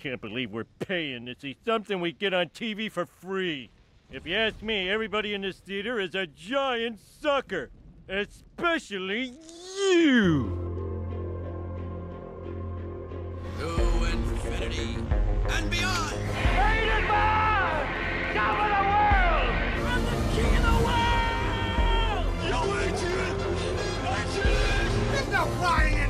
can't believe we're paying to see something we get on TV for free. If you ask me, everybody in this theater is a giant sucker. Especially you! To infinity and beyond! Rated Bob! Top of the world! I'm the king of the world! Yo, Adrian! Adrian! There's no flying in baseball! Yeah,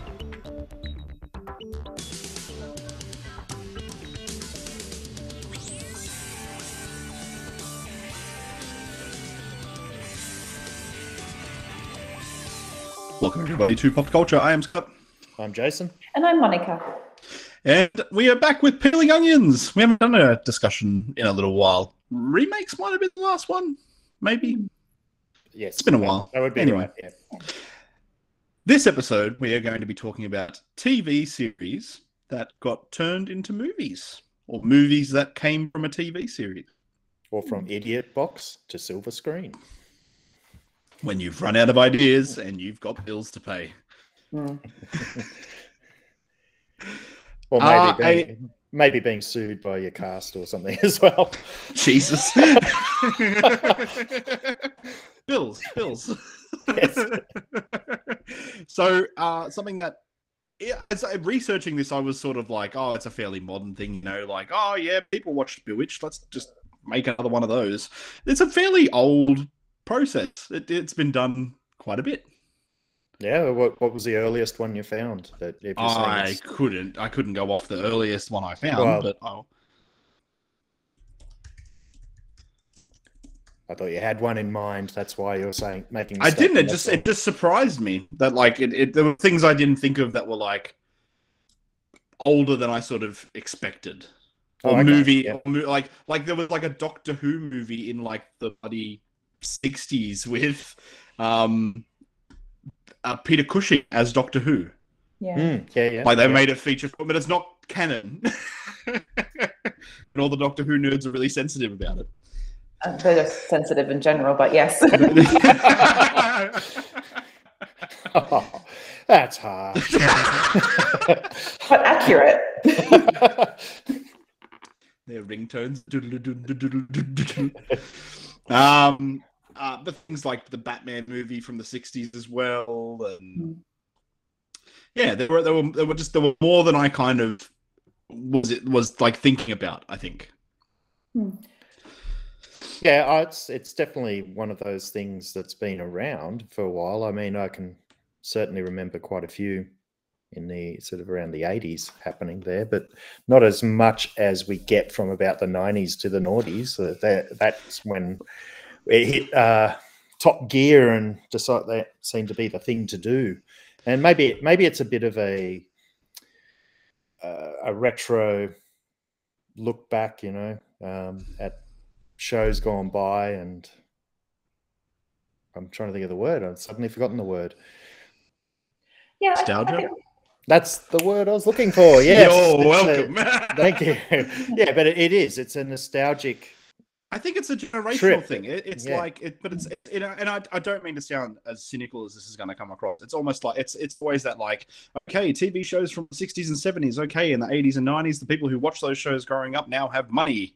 Welcome everybody to Pop Culture. I am Scott, I'm Jason. And I'm Monica. and we are back with Peeling Onions. We haven't done a discussion in a little while. Remakes might have been the last one, maybe. Yes, It's been a while. That would be Anyway. right. Yeah. This episode, we are going to be talking about TV series that got turned into movies, or movies that came from a TV series. Or from idiot box to silver screen. When you've run out of ideas and you've got bills to pay. Mm. Or maybe, Uh, being, maybe being sued by your cast or something as well. Jesus. bills, bills. Yes. so, uh, something that, yeah, as I researching this, I was sort of like, oh, it's a fairly modern thing, you know, like, oh, yeah, people watched Bewitched. Let's just make another one of those. It's a fairly old process. It, it's been done quite a bit. Yeah. What, what was the earliest one you found? That I couldn't, I couldn't go off the earliest one I found, Well, but oh, I thought you had one in mind. That's why you're saying making. I didn't. It just it just surprised me that like it, it there were things I didn't think of that were like older than I sort of expected. Oh, Or okay, movie yeah. or like like there was like a Doctor Who movie in like the bloody sixties with um uh, Peter Cushing as Doctor Who. Yeah. Mm, yeah, yeah. Like they yeah. made a feature film, but it's not canon. and all the Doctor Who nerds are really sensitive about it. Uh, they're just sensitive in general, but yes. Oh, that's hard. but accurate. their ringtones. um, uh, but things like the Batman movie from the '60s as well, and yeah, there were there were there were just there were more than I kind of was it was like thinking about. I think. Yeah, uh, it's it's definitely one of those things that's been around for a while. I mean, I can certainly remember quite a few in the sort of around the 80s happening there, but not as much as we get from about the 90s to the noughties. Uh, that that's when it hit uh, top gear and decide that seemed to be the thing to do. And maybe maybe it's a bit of a uh, a retro look back, you know, um, at shows gone by and I'm trying to think of the word. I've suddenly forgotten the word. Yeah. I- I Nostalgia? That's the word I was looking for. Yes. You're it's a- welcome. thank you. Yeah, but it, it is. It's a nostalgic. I think it's a generational Trip. thing. It, it's Yeah. like, it, but it's you know, and I, I don't mean to sound as cynical as this is going to come across. It's almost like it's it's always that like, okay, TV shows from the '60s and '70s, okay, in the '80s and '90s, the people who watch those shows growing up now have money.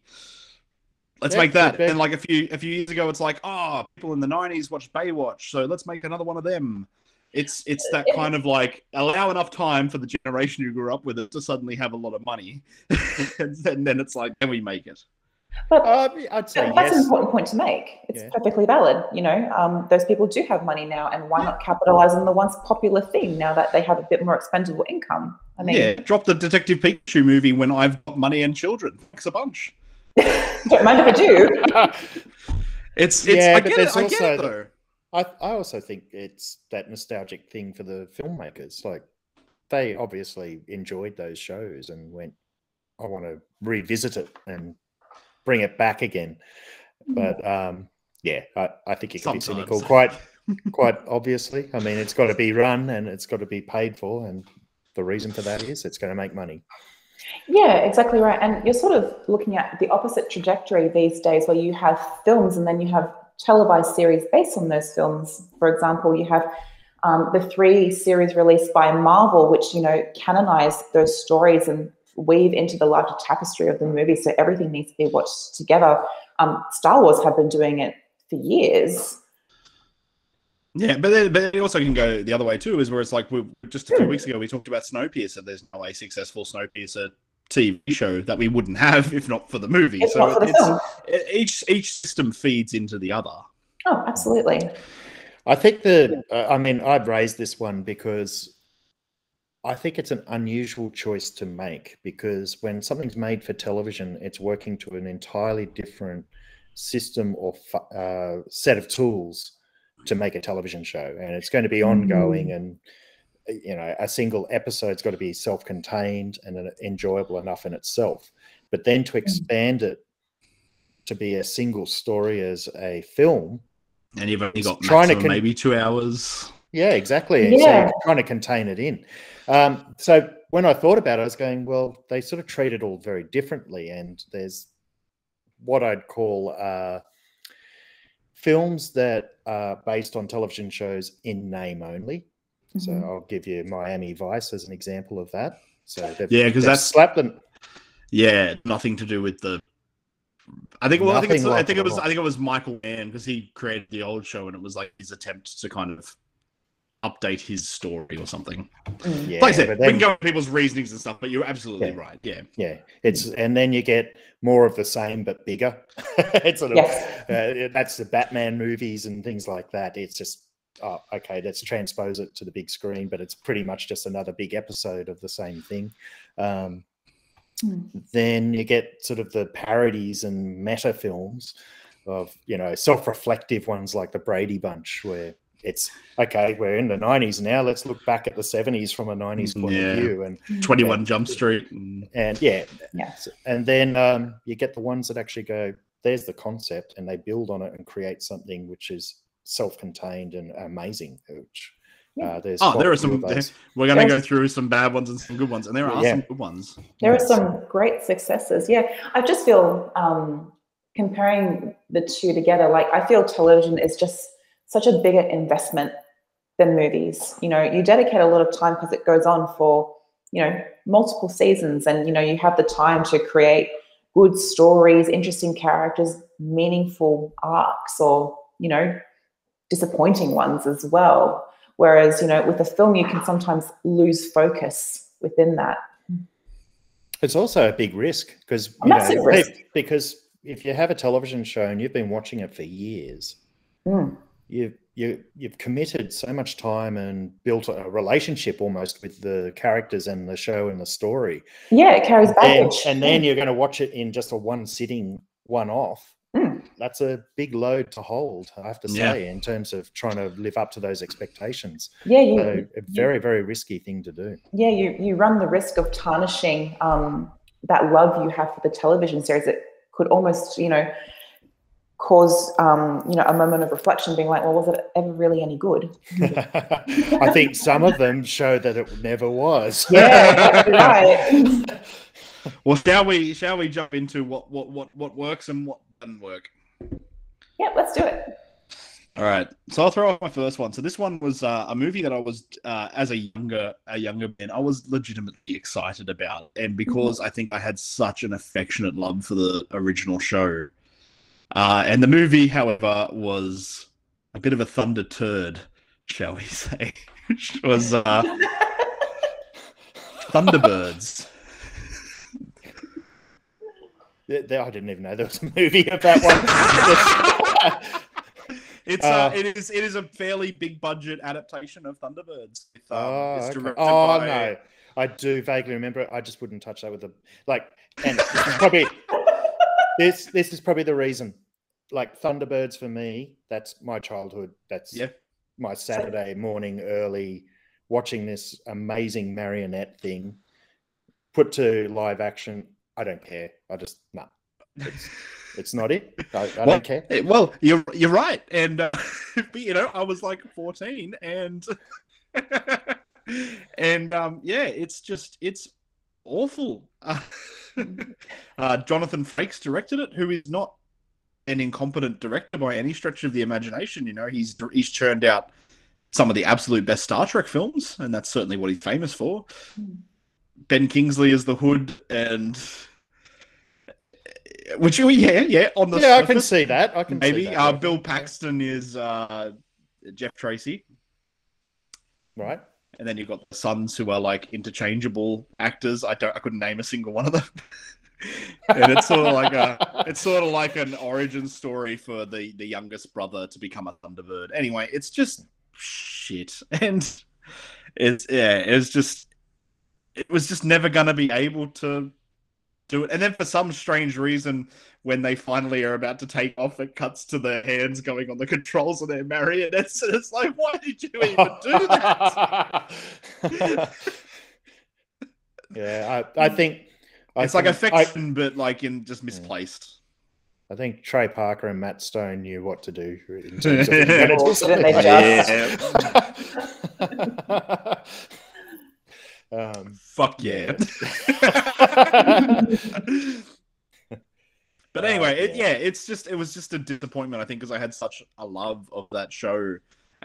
Let's Yeah, make that. okay. And like a few a few years ago, it's like, oh, people in the '90s watched Baywatch, so let's make another one of them. It's it's that kind of like allow enough time for the generation who grew up with it to suddenly have a lot of money, and then, then it's like, then we make it. But Uh, I'd say that's an important point to make. It's Yeah. perfectly valid. You know, um, those people do have money now, and why not capitalize on the once popular thing now that they have a bit more expendable income? I mean, yeah, drop the Detective Pikachu movie when I've got money and children. Thanks a bunch. don't mind if I do. It's it's Yeah, I but get it. there's I get also it though. I, I also think it's that nostalgic thing for the filmmakers. Like they obviously enjoyed those shows and went, I want to revisit it and bring it back again. But um, yeah, I, I think it can be cynical quite quite obviously. I mean, it's got to be run and it's got to be paid for, and the reason for that is it's going to make money. Yeah, exactly right. And you're sort of looking at the opposite trajectory these days where you have films and then you have televised series based on those films. For example, you have um, the three series released by Marvel, which, you know, canonize those stories and weave into the larger tapestry of the movie. So everything needs to be watched together. Um, Star Wars have been doing it for years. Yeah, but then, but it also can go the other way too, is where it's like we just a few weeks ago we talked about Snowpiercer. There's no way successful Snowpiercer TV show that we wouldn't have if not for the movie. If so not for the it's, film. it- each each system feeds into the other. Oh, absolutely. I think that uh, I mean I've raised this one because I think it's an unusual choice to make because when something's made for television, it's working to an entirely different system or uh, set of tools to make a television show, and it's going to be ongoing and uh, you know a single episode's got to be self-contained and uh, enjoyable enough in itself. But then to expand it to be a single story as a film And you've only got Trying to con- maybe two hours. Yeah, exactly. And So you're trying to contain it in. Um, so when I thought about it, I was going, well, they sort of treat it all very differently. And there's what I'd call uh, films that are based on television shows in name only. So Mhm. I'll give you Miami Vice as an example of that. So they've, Yeah, 'cause that's- slapped them. Yeah, nothing to do with the. I think. Well, I think, it's, Nothing I think it it was. I think it was Michael Mann because he created the old show, and it was like his attempt to kind of update his story or something. Mm. Yeah, like I said, but we can go with people's reasonings and stuff, but you're absolutely Yeah. right. Yeah. Yeah, it's and then you get more of the same but bigger. it's sort of Yes. uh, that's the Batman movies and things like that. It's just oh, okay, let's transpose it to the big screen, but it's pretty much just another big episode of the same thing. Um, Hmm. Then you get sort of the parodies and meta films of you know self-reflective ones like the Brady Bunch, where it's okay, we're in the '90s now. Let's look back at the '70s from a '90s point Yeah. of view, and Twenty One Jump Street. and- and yeah, Yeah. and then um, you get the ones that actually go there's the concept and they build on it and create something which is self-contained and amazing which uh, there's Oh, there are some. of. We're going to go through some bad ones and some good ones, and there are Yeah. some good ones. There are some great successes. Yeah, I just feel um, comparing the two together, like I feel television is just such a bigger investment than movies. You know, you dedicate a lot of time because it goes on for you know multiple seasons, and you know you have the time to create good stories, interesting characters, meaningful arcs, or you know disappointing ones as well. Whereas you know with a film, you can sometimes lose focus within that. it's also a big risk because massive risk. because if you have a television show and you've been watching it for years Mm. You you you've committed so much time and built a relationship almost with the characters and the show and the story Yeah, it carries and, baggage. and then you're going to watch it in just a one sitting one off Mm. that's a big load to hold i have to Yeah. say in terms of trying to live up to those expectations yeah, you, so a very very risky thing to do yeah, you you run the risk of tarnishing um, that love you have for the television series. It could almost, you know, cause um, you know a moment of reflection, being like, well, was it ever really any good? i think some of them show that it never was Yeah, right. Well, shall we? Shall we jump into what what what what works and what doesn't work? yeah, let's do it. All right, so I'll throw out my first one. So this one was uh, a movie that I was, uh, as a younger a younger man, I was legitimately excited about, and because I think I had such an affectionate love for the original show, uh, and the movie, however, was a bit of a thunder turd, shall we say, which was uh, Thunderbirds. There- i didn't even know there was a movie about one It's Uh, uh, it is it is a fairly big budget adaptation of Thunderbirds. It's, um, Oh, okay. oh by- no, I do vaguely remember it. I just wouldn't touch that with a like. And this is probably this this is probably the reason. Like Thunderbirds for me, that's my childhood. That's Yeah. my Saturday morning early watching this amazing marionette thing put to live action. I don't care. I just no. It's, It's not it. I, I well, don't care. Well, you're you're right, and uh, but, you know, I was like 14, and and um, yeah, it's just it's awful. Uh, uh, Jonathan Frakes directed it, who is not an incompetent director by any stretch of the imagination. You know, he's he's churned out some of the absolute best Star Trek films, and that's certainly what he's famous for. Ben Kingsley is the Hood, and which you yeah yeah on the Yeah, I can see that. I can see maybe that, uh, yeah. Bill Paxton is uh, Jeff Tracy, Right. and then you've got the sons who are like interchangeable actors. I don't I couldn't name a single one of them. and it's sort of like a it's sort of like an origin story for the the youngest brother to become a Thunderbird. Anyway, it's just shit, and it's yeah, it's just it was just never gonna be able to do it. And then for some strange reason, when they finally are about to take off, it cuts to their hands going on the controls of their marionettes, and it's like, why did you even do that? yeah, I, I think I it's like think- I- affection, but like in just misplaced. I think Trey Parker and Matt Stone knew what to do in terms of Or inventors. didn't they um, Fuck yeah. But Uh, anyway, it, yeah. yeah, it's just it was just a disappointment. I think because I had such a love of that show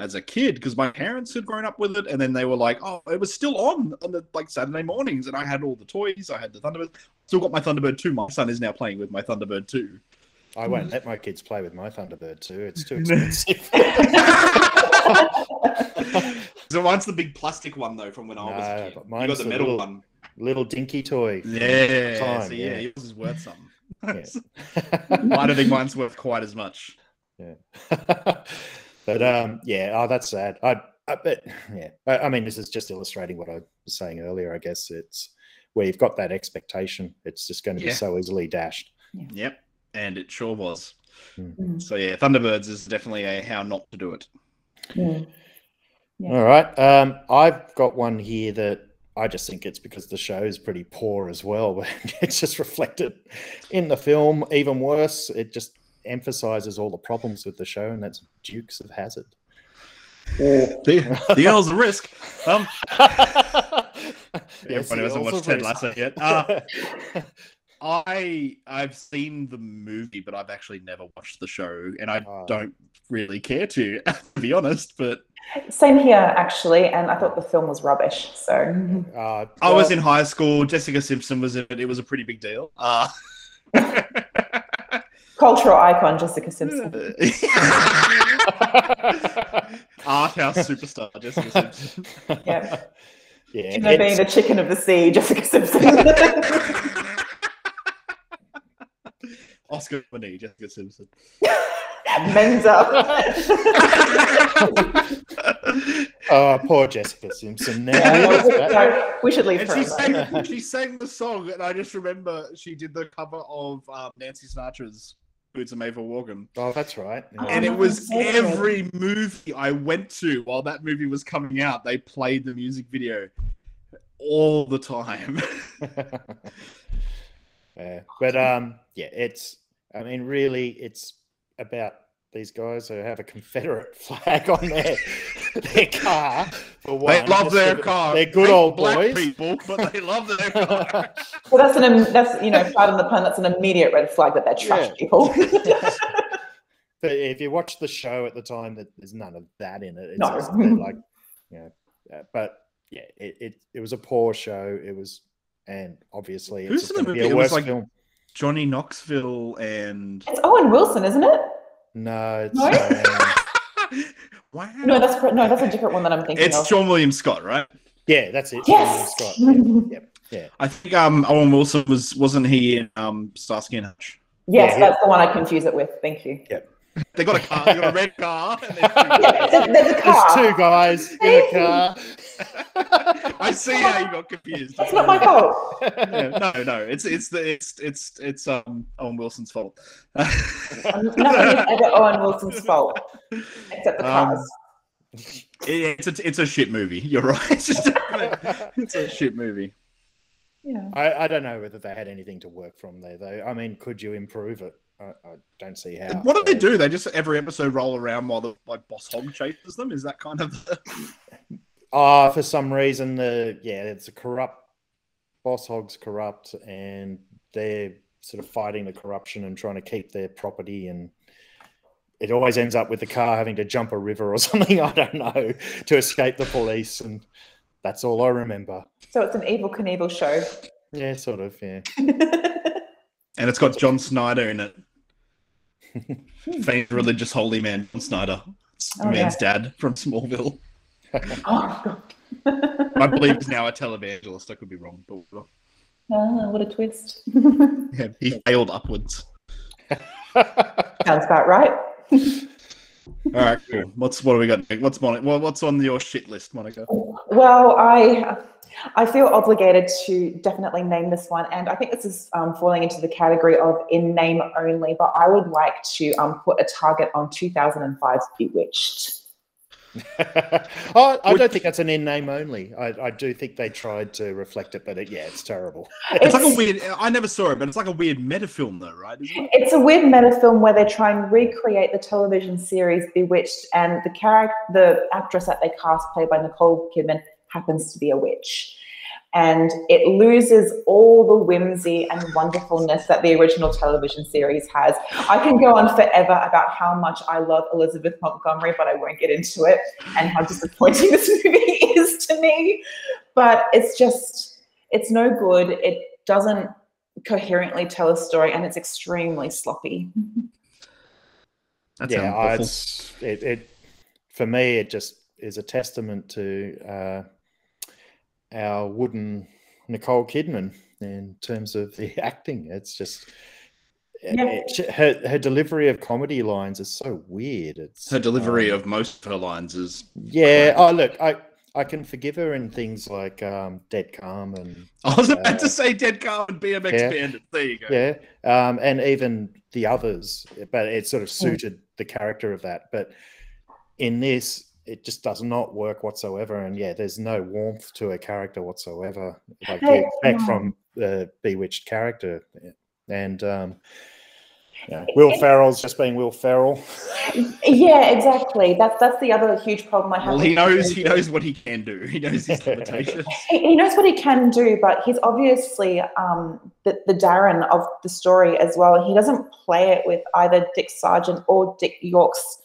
as a kid because my parents had grown up with it, and then they were like, "Oh, it was still on on the like Saturday mornings," and I had all the toys. I had the Thunderbird. Still got my Thunderbird two. My son is now playing with my Thunderbird two. I won't let my kids play with my Thunderbird too. It's too expensive. So mine's the big plastic one though from when I was No, a kid. but You got the the metal little- one. Little dinky toy. Yeah, time, so yeah, yeah. yours is worth something. Yeah. I don't think mine's worth quite as much. Yeah. But um, yeah, oh, that's sad. I, I but yeah, I, I mean, this is just illustrating what I was saying earlier. I guess it's where you've got that expectation. It's just going to be so easily dashed. Yep, and it sure was. Mm. So yeah, Thunderbirds is definitely a how not to do it. Mm. Yeah. All right. Um, I've got one here that I just think it's because the show is pretty poor as well. But it's just reflected in the film. Even worse, it just emphasizes all the problems with the show, and that's Dukes of Hazzard. The, the Earls of Risk. Um, Yes, everyone the who hasn't watched Ted Risk. Lasso yet. Uh, I I've seen the movie, but I've actually never watched the show, and I Ah. don't really care to, to be honest. But Same here, actually, and I thought the film was rubbish. So Uh, I was in high school. Jessica Simpson was in it. It was a pretty big deal. Uh, cultural icon Jessica Simpson. art house superstar Jessica Simpson. Yeah, yeah, you know, being the chicken of the sea, Jessica Simpson. Oscar nominee Jessica Simpson. Menza. oh, poor Jessica Simpson. Now, we, no, we should leave And her she sang, she sang the song, and I just remember she did the cover of um, Nancy Sinatra's "Boots Are Made for Walking," Oh, that's right. Yeah. and it Oh, was every movie I went to while that movie was coming out. They played the music video all the time. yeah, but um, yeah, it's. I mean, really, it's about these guys who have a Confederate flag on their their car. For one, they love Just their that car. They're good Hate old black boys. people, but they love their car. Well, that's an that's you know, pardon the pun. That's an immediate red flag that they're trash Yeah. people. But if you watch the show at the time, that there's none of that in it. It's No. just like, you know, uh, but yeah, it, it it was a poor show. It was, and obviously, Who's just in the gonna be movie? a It was worse like- film. Johnny Knoxville and it's Owen Wilson, isn't it? No, it's No? um, wow. No, that's no, that's a different one that I'm thinking it's of. Seann William Scott, right? yeah, that's it. Yes. Scott. Yeah, yep, yeah. I think um Owen Wilson was wasn't he in um Starsky and Hutch? yes, Yeah, he- that's the one I confuse it with. Thank you. They got a car, they got a red car. And Yeah, there's, there's a car. There's two guys in a car. I see how you got confused. It's not my fault. Yeah, no, no, it's it's the it's it's it's um Owen Wilson's fault. Nothing is ever Owen Wilson's fault, except the Um, cars. It- it's a it's a shit movie. You're right. It's, just, it's a shit movie. yeah. I, I don't know whether they had anything to work from there, though. I mean, could you improve it? I, I don't see how. What do they do? They just every episode roll around while the like Boss Hogg chases them. Is that kind of the... Ah, for some reason, the yeah, it's a corrupt Boss Hogg's corrupt, and they're sort of fighting the corruption and trying to keep their property, and it always ends up with the car having to jump a river or something. I don't know to escape the police, and that's all I remember. So it's an Evel Knievel show. Yeah, sort of. Yeah. and it's got John Schneider in it. Famed religious holy man, John Schneider. Oh, man's yeah. dad from Smallville. Oh, God. I believe he's now a televangelist. I could be wrong, but whatever. Ah, what a twist. yeah, he failed upwards. Sounds about right. All right, cool. What's what do we got? What's Monica? Well, what's on your shit list, Monica? Well, I I feel obligated to definitely name this one, and I think this is um, falling into the category of in name only. But I would like to um, put a target on 2005's Bewitched. oh, I don't think that's an in name only. I, I do think they tried to reflect it, but it, yeah, it's terrible. It's like a weird. I never saw it, but it's like a weird meta film, though, right? It? It's a weird meta film where they try and recreate the television series Bewitched, and the character, the actress that they cast, played by Nicole Kidman, happens to be a witch. And it loses all the whimsy and wonderfulness that the original television series has. I can go on forever about how much I love Elizabeth Montgomery, but I won't get into it and how disappointing this movie is to me. But it's just, it's no good. It doesn't coherently tell a story and it's extremely sloppy. That yeah, I- it's, it, it for me it just is a testament to uh, our wooden Nicole Kidman in terms of the acting. It's just Yeah. her her delivery of comedy lines is so weird. It's Her delivery um, of most of her lines is. yeah. Oh look, I I can forgive her in things like um, Dead Calm and I was about uh, to say Dead Calm and BMX yeah. Bandit. There you go. yeah, um, and even the others, but it sort of suited the character of that. But in this, it just does not work whatsoever. And yeah, there's no warmth to a character whatsoever, like you Hey, expect no. from the Bewitched character. And um, yeah, Will Ferrell's just being Will Ferrell. Yeah, exactly. That's that's the other huge problem I have. Well, he knows he knows what he can do. He knows his limitations. He, he knows what he can do, but he's obviously um, the, the Darrin of the story as well. He doesn't play it with either Dick Sargent or Dick York's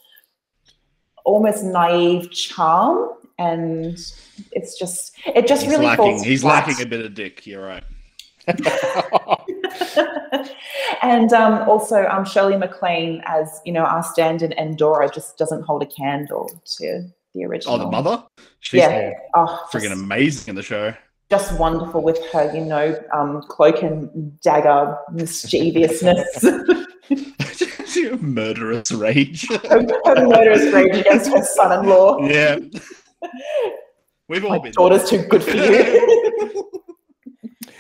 almost naive charm, and it's just it just He's really lacking. He's flat. lacking a bit of dick. You're right. and um, also um, Shirley MacLaine as you know our stand-in Endora just doesn't hold a candle to the original. Oh, the mother. She's Yeah. Oh, just- amazing in the show. just wonderful with her, you know, um, cloak and dagger mischievousness, her, She a murderous rage. her murderous rage against her son-in-law. yeah. We've all My been. daughter's too good for you.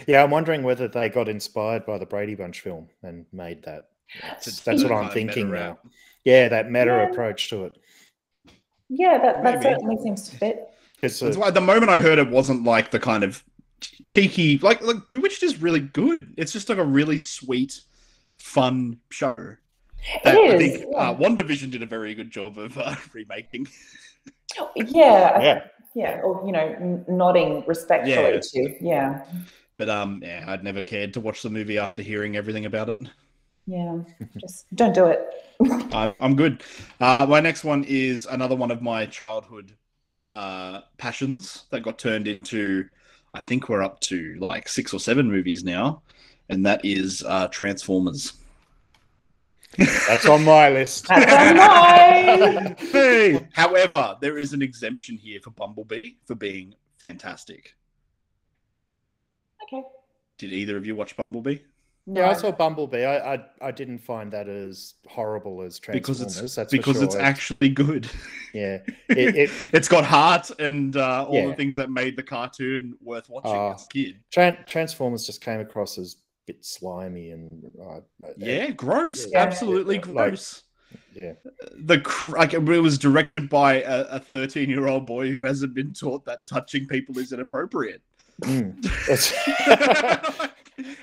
Yeah, I'm wondering whether they got inspired by the Brady Bunch film and made that. That's, that's what I'm thinking now. Yeah, that meta Yeah. approach to it. yeah, that, that Maybe. certainly seems to fit. It's That's a- why the moment I heard it wasn't like the kind of cheeky, like, like which is really good. It's just like a really sweet, fun show. That It I think yeah. uh, WandaVision did a very good job of uh, remaking. Yeah, yeah. yeah, or you know, n- nodding respectfully Yeah. to, yeah, But um, yeah, I'd never cared to watch the movie after hearing everything about it. yeah. Just don't do it. I, I'm good. Uh, my next one is another one of my childhood uh, passions that got turned into. I think we're up to like six or seven movies now, and that is uh, Transformers. That's on my list. That's on mine. Hey! However, there is an exemption here for Bumblebee for being fantastic. Okay. Did either of you watch Bumblebee? Yeah, I saw Bumblebee. I, I I didn't find that as horrible as Because Transformers. it's that's for because it's actually good. yeah. It, it it's got heart and uh, all Yeah. the things that made the cartoon worth watching Uh, as a kid. Tran- Transformers just came across as a bit slimy and uh, Yeah, gross. Yeah. Absolutely Like- gross. yeah. the like it was directed by a 13 year old boy who hasn't been taught that touching people is inappropriate. Mm.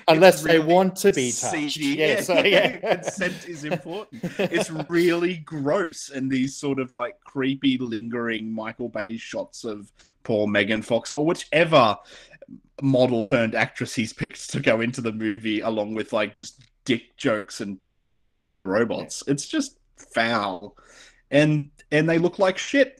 Unless they want to be touched. CG. Yeah, so, yeah. consent is important. It's really gross, and these sort of like creepy, lingering Michael Bay shots of poor Megan Fox or whichever model turned actress he's picked to go into the movie, along with like dick jokes and robots. It's just foul, and and they look like shit.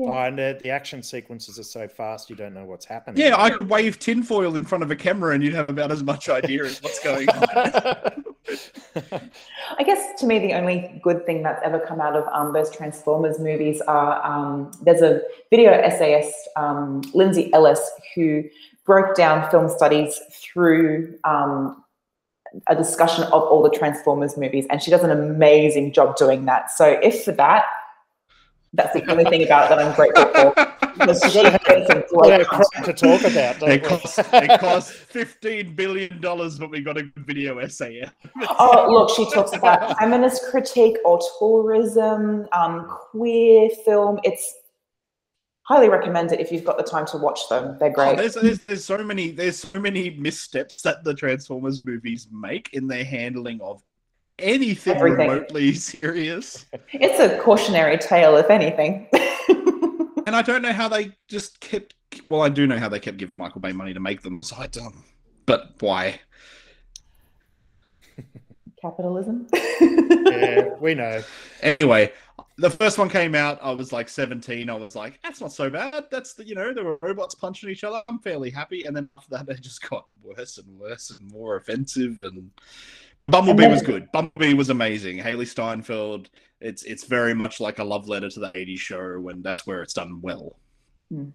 Oh, and the, the action sequences are so fast you don't know what's happening. Yeah, I could wave tinfoil in front of a camera, and you'd have about as much idea as what's going on. I guess to me, the only good thing that's ever come out of um, those Transformers movies are um, there's a video essayist, um, Lindsay Ellis, who broke down film studies through um, a discussion of all the Transformers movies, and she does an amazing job doing that. So, if for that, that's the only thing about it that I'm grateful for. Because she gets some great a crap to talk about. don't It costs, it cost fifteen billion dollars, but we got a good video essay. Oh, look, she talks about feminist critique or tourism, um, queer film. It's highly recommend it if you've got the time to watch them. They're Oh, great. there's, there's there's so many there's so many missteps that the Transformers movies make in their handling of anything Everything. remotely serious. It's a cautionary tale, if anything. And I don't know how they just kept. Well, I do know how they kept giving Michael Bay money to make them. So I don't. But why? Capitalism. yeah, we know. Anyway, the first one came out. I was like 17. I was like, that's not so bad. That's the, you know, there were robots punching each other. I'm fairly happy. And then after that, they just got worse and worse and more offensive. And Bumblebee then- was good. Bumblebee was amazing. Hailee Steinfeld. It's it's very much like a love letter to the 80s show, when that's where it's done well. Hmm.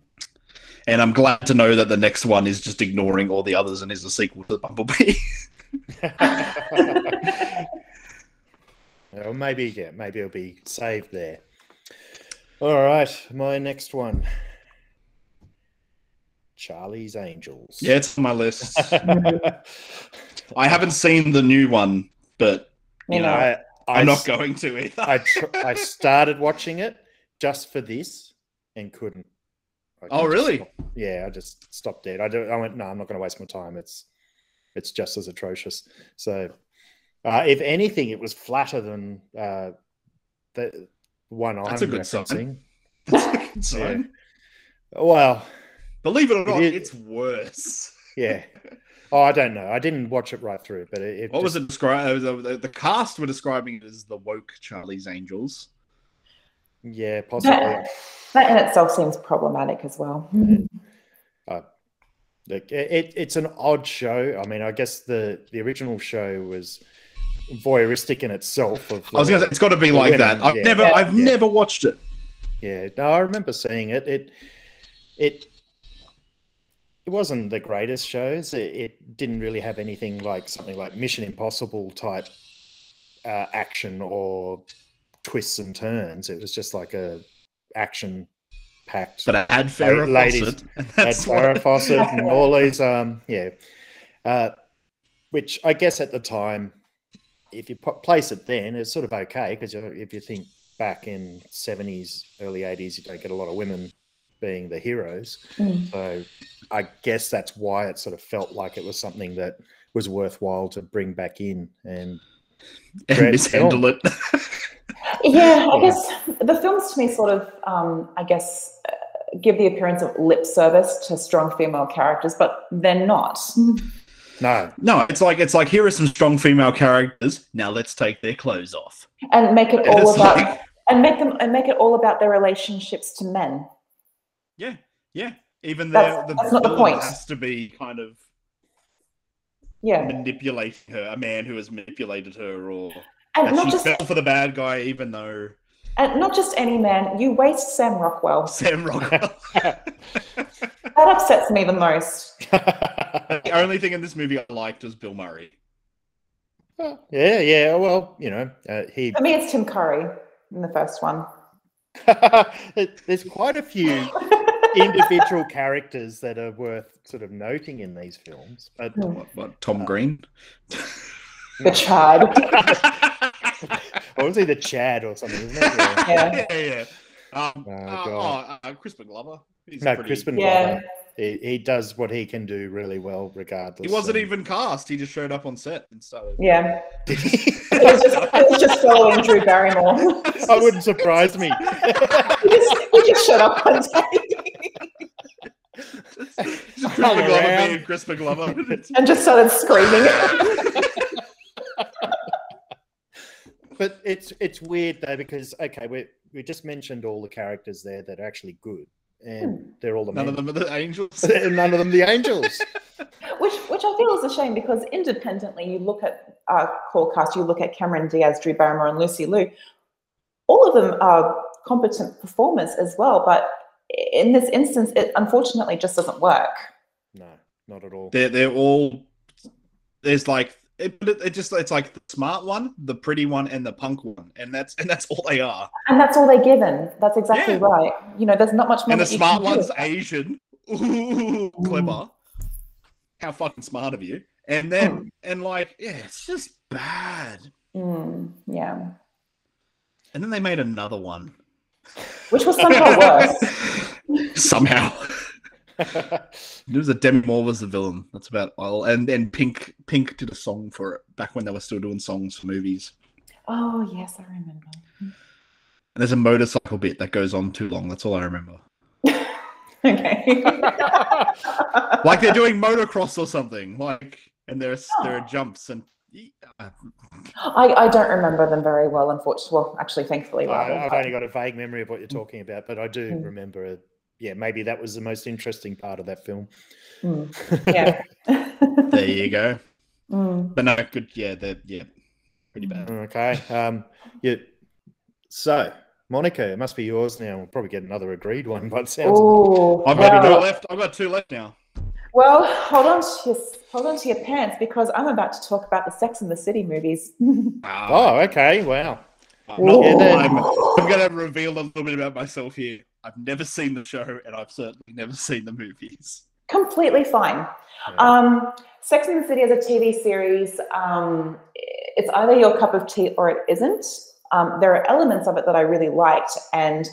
And I'm glad to know that the next one is just ignoring all the others and is a sequel to Bumblebee. Or maybe, yeah, maybe it'll be saved there. All right, my next one. Charlie's Angels. yeah, it's on my list. I haven't seen the new one, but You know, I, I I'm not going to either. I, tr- I started watching it just for this and couldn't. Oh, really? Yeah, I just stopped dead. I, do, I went, no, I'm not going to waste my time. It's it's just as atrocious. So, uh, if anything, it was flatter than uh, the one I'm That's a good sign. referencing. That's a good sign. Well, Believe it or not, is- it's worse. yeah. Oh, I don't know. I didn't watch it right through, but it, it What was it described? The, the, the cast were describing it as the woke Charlie's Angels. Yeah, possibly. that, that in itself seems problematic as well. Uh, Look, it, it, it's an odd show. I mean, I guess the the original show was voyeuristic in itself. Of I was gonna say it's got to be like women, that. I've yeah. never, I've Yeah. never watched it. Yeah, no, I remember seeing it. It it it wasn't the greatest shows. It, it didn't really have anything like something like Mission Impossible type uh, action or twists and turns. It was just like a action packed. But I had Farrah ladies Fawcett, and had Farrah Fawcett and all these, um, yeah, uh, which I guess at the time, if you place it then, it's sort of okay because if you think back in seventies, early eighties, you don't get a lot of women being the heroes. Mm. So I guess that's why it sort of felt like it was something that was worthwhile to bring back in and and mishandle it. Yeah, I guess the films to me sort of, um, I guess, uh, give the appearance of lip service to strong female characters, but they're not. no, no, it's like it's like here are some strong female characters. Now let's take their clothes off. And make it all about like- and make them and make it all about their relationships to men. Yeah, yeah. Even That's- the the that's not the point. has to be kind of Yeah, manipulating her, a man who has manipulated her, or and not she just fell for the bad guy, even though and not just any man. You waste Sam Rockwell. Sam Rockwell. That upsets me the most. the only thing in this movie I liked was Bill Murray. yeah, yeah. Well, you know, uh, he For me, it's Tim Curry in the first one. There's quite a few individual characters that are worth sort of noting in these films. But What, what Tom Green? The Chad. or was he the Chad or something? Isn't it? Yeah. Yeah. yeah, yeah. Um, Oh, uh, God. oh, uh, Crispin Glover. He's No, pretty- Crispin Yeah. Glover. he, he does what he can do really well, regardless. He wasn't and- even cast. He just showed up on set and started. Yeah. He was just, he was just following Drew Barrymore. That wouldn't surprise me. He, just, he just shut up one day Just Crispin Glover around. being Crispin Glover. and just started screaming. but it's it's weird though because okay, we we just mentioned all the characters there that are actually good, and hmm. they're all the None of them are the angels. none of them the angels. which which I feel is a shame because independently, you look at our core cast, you look at Cameron Diaz, Drew Barrymore, and Lucy Liu. All of them are competent performers as well, but in this instance, it unfortunately just doesn't work. No, not at all. They're they're all there's like it, but it, it just it's like the smart one, the pretty one, and the punk one, and that's and that's all they are. And that's all they're given. That's exactly Yeah. right. You know, there's not much more. And the smart can do. one's Asian. Ooh, clever. How fucking smart of you. And then and like, yeah, it's just bad. Mm, yeah, And then they made another one. Which was somehow worse. Somehow. It was a Demi Moore was the villain. That's about all. And then Pink Pink did a song for it back when they were still doing songs for movies. Oh yes, I remember. And there's a motorcycle bit that goes on too long. That's all I remember. Okay. Like they're doing motocross or something. Like and there's there are oh. jumps and I, I don't remember them very well, unfortunately. Well, actually, thankfully, rather. I, I've but- only got a vague memory of what you're talking about, but I do Mm. remember. it. Yeah, maybe that was the most interesting part of that film. Mm, yeah. there you go. Mm. But no, good. Yeah, they're yeah, pretty bad. Okay. Um. Yeah. So, Monica, it must be yours now. We'll probably get another agreed one, but sounds. Ooh, I've got two left. I've got two left now. Well, hold on to your hold on to your pants because I'm about to talk about the Sex and the City movies. Oh, okay. Wow. I'm, not- I'm, I'm going to reveal a little bit about myself here. I've never seen the show, and I've certainly never seen the movies. Completely fine. Um, Sex and the City is a TV series, um, it's either your cup of tea or it isn't. Um, there are elements of it that I really liked, and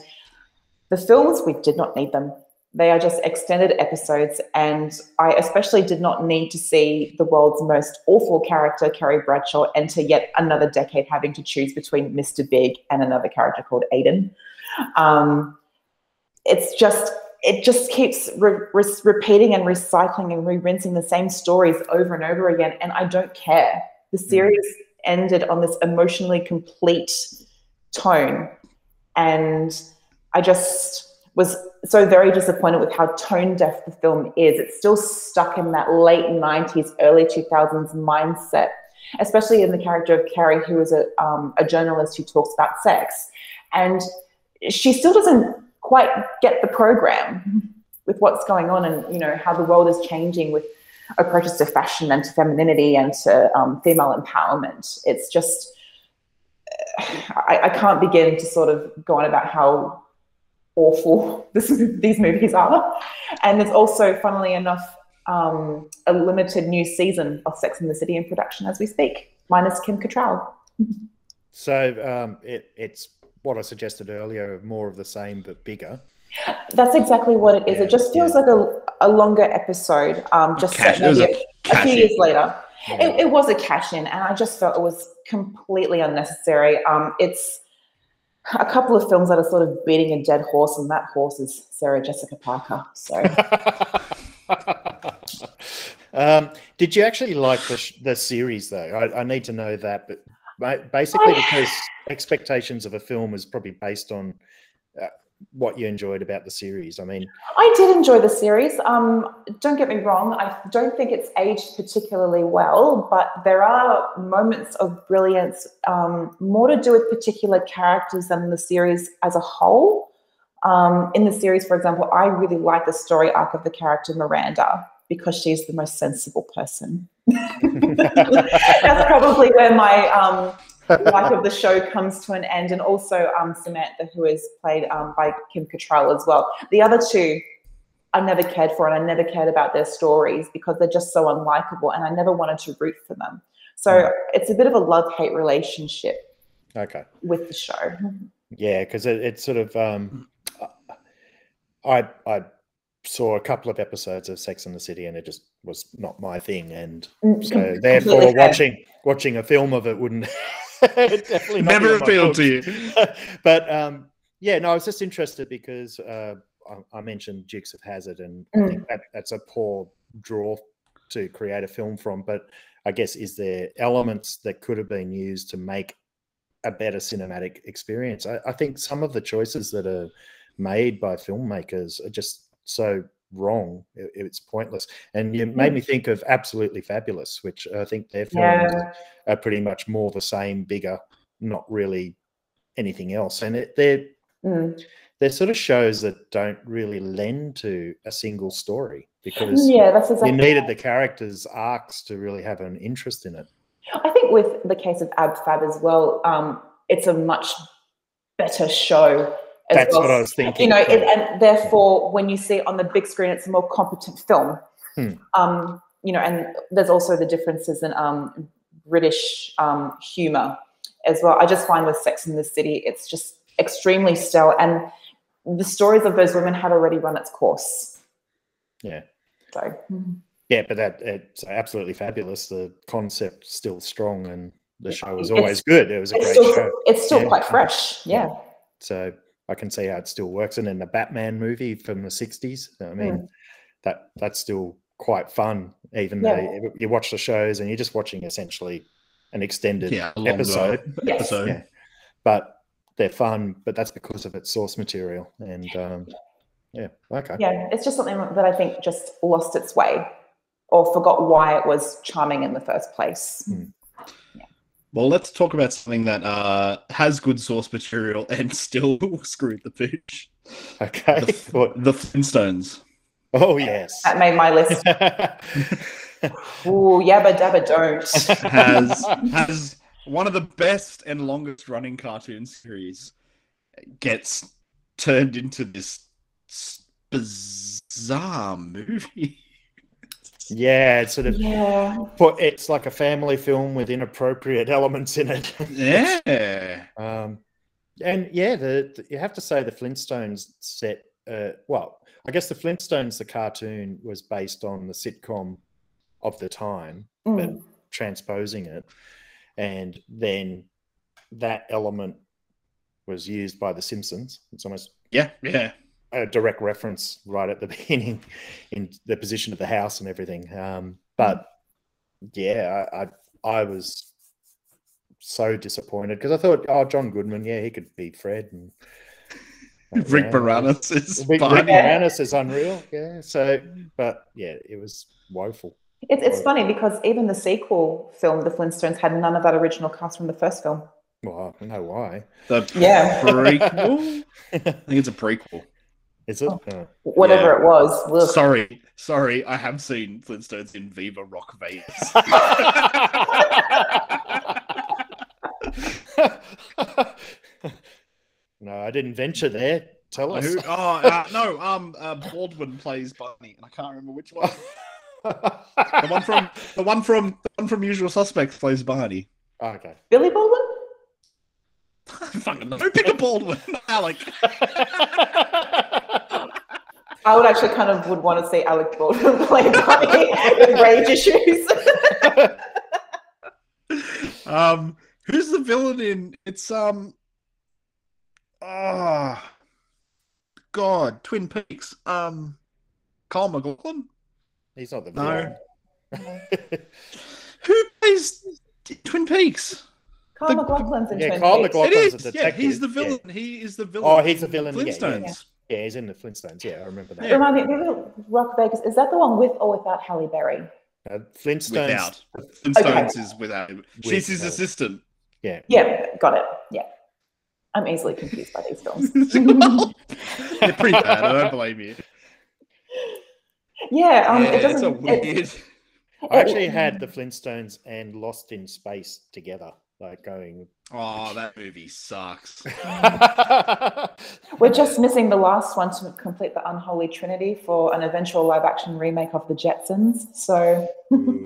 the films we did not need them. They are just extended episodes, and I especially did not need to see the world's most awful character, Carrie Bradshaw, enter yet another decade having to choose between Mr. Big and another character called Aidan. Um, it's just it just keeps re- re- repeating and recycling and re-rinsing the same stories over and over again and i don't care the series ended on this emotionally complete tone and i just was so very disappointed with how tone deaf the film is. It's still stuck in that late 90s early 2000s mindset especially in the character of carrie who is a, um, a journalist who talks about sex. And she still doesn't quite get the program with what's going on and you know how the world is changing with approaches to fashion and to femininity and to um, female empowerment. It's just I, I can't begin to sort of go on about how awful this, these movies are and there's also funnily enough um, a limited new season of sex in the city in production as we speak minus kim Cattrall. So, um, it, it's what I suggested earlier, more of the same but bigger. That's exactly what it is. Yeah, it just feels yeah. like a, a longer episode, um, just Cash- set maybe a a, a few in. years later. Yeah. It, it was a cash in, and I just felt it was completely unnecessary. Um, it's a couple of films that are sort of beating a dead horse, and that horse is Sarah Jessica Parker. So um, did you actually like the, sh- the series though? I, I need to know that, but ba- basically because expectations of a film is probably based on what you enjoyed about the series. I mean, I did enjoy the series. Um, don't get me wrong, I don't think it's aged particularly well, but there are moments of brilliance, um, more to do with particular characters than the series as a whole. Um, in the series, for example, I really like the story arc of the character Miranda because she's the most sensible person. That's probably where my um, like of the show comes to an end, and also um, Samantha, who is played um, by Kim Cattrall as well. The other two, I never cared for, and I never cared about their stories because they're just so unlikable, and I never wanted to root for them. So it's a bit of a love hate relationship okay. with the show. Yeah, because it, it's sort of um, I I saw a couple of episodes of Sex and the City, and it just was not my thing. And Mm, so, therefore, watching watching a film of it wouldn't definitely Never appealed to you. but um, yeah, no, I was just interested because uh, I, I mentioned Dukes of Hazzard, and I think that, that's a poor draw to create a film from. But I guess is there elements that could have been used to make a better cinematic experience? I, I think some of the choices that are made by filmmakers are just so wrong. It- it's pointless. And you made me think of Absolutely Fabulous, which I think their films Yeah. are pretty much more the same, bigger, not really anything else. And it, they're Mm. they're sort of shows that don't really lend to a single story because Yeah, that's exactly you needed the characters' arcs to really have an interest in it. I think with the case of Ab Fab as well, um, it's a much better show. That's well. what I was thinking. You know, it, yeah. and therefore, when you see it on the big screen, it's a more competent film. Hmm. Um, you know, and there's also the differences in um, British um, humor as well. I just find with Sex in the City, it's just extremely stale, and the stories of those women had already run its course. yeah. So, Yeah, but that it's absolutely fabulous. The concept still strong, and the show was It's- always good. It was a great still show. it's still Yeah. quite fresh. Yeah. So I can see how it still works. And then the Batman movie from the '60s. I mean, Mm. that that's still quite fun, even Yeah. though you- you watch the shows and you're just watching essentially an extended Yeah, a longer episode. Yes. episode. Yeah. But they're fun, but that's because of its source material. And um, yeah, okay. yeah, it's just something that I think just lost its way or forgot why it was charming in the first place. Well, let's talk about something that uh, has good source material and still screwed the pooch. Okay. The, What- the Flintstones. Oh yes. That made my list. Ooh, yabba dabba don't. has has one of the best and longest running cartoon series gets turned into this bizarre movie. Yeah, it's sort of Yeah. put it's like a family film with inappropriate elements in it. Yeah. Um, and yeah, the, the- you have to say the Flintstones set. Uh, well, I guess the Flintstones, the cartoon, was based on the sitcom of the time, but Mm. transposing it, and then that element was used by The Simpsons. It's almost Yeah, yeah. A direct reference right at the beginning in the position of the house and everything. Um, but yeah, I, I I was so disappointed because I thought, oh, John Goodman, yeah, he could beat Fred and Rick yeah, Moranis is Rick, Rick Moranis is unreal. Yeah, so but yeah, it was woeful. It's, it's funny because even the sequel film, The Flintstones, had none of that original cast from the first film. Well, I don't know why. The Yeah. prequel. I think it's a prequel. Is it? Oh. Whatever Yeah. it was. ugh. Sorry, sorry. I have seen Flintstones in Viva Rock Vegas. no, I didn't venture there. Tell us. Who? Oh uh, no. Um, uh, Baldwin plays Barney, and I can't remember which one. the one from the one from the one from Usual Suspects plays Barney. okay. Billy Baldwin? Fucking no, pick a Baldwin, Alec. I would actually kind of would want to see Alec Baldwin play Barney with rage issues. Um, who's the villain in? It's um. Ah, God, Twin Peaks. Um, Kyle MacLachlan. He's not the No. villain. Who plays Twin Peaks? Kyle The- MacLachlan's in Yeah, Twin Kyle Peaks. MacLachlan- It Lachlan's a is. Yeah, he's the detective, villain. He is the villain. Oh, he's the in villain. Yeah, yeah, Flintstones. Yeah. Yeah, he's in the Flintstones. Yeah, I remember that. Yeah. Remind me, Viva Rock Vegas, is that the one with or without Halle Berry? Uh, Flintstones. Without Flintstones is without him. With She's his Halle. assistant. Yeah. Yeah, got it. Yeah. I'm easily confused by these films. well, they're pretty bad. I don't blame you. Yeah, um, yeah, it it's a doesn't. weird. it- I actually had the Flintstones and Lost in Space together, like going. Oh, that movie sucks. We're just missing the last one to complete the unholy trinity for an eventual live action remake of the Jetsons. So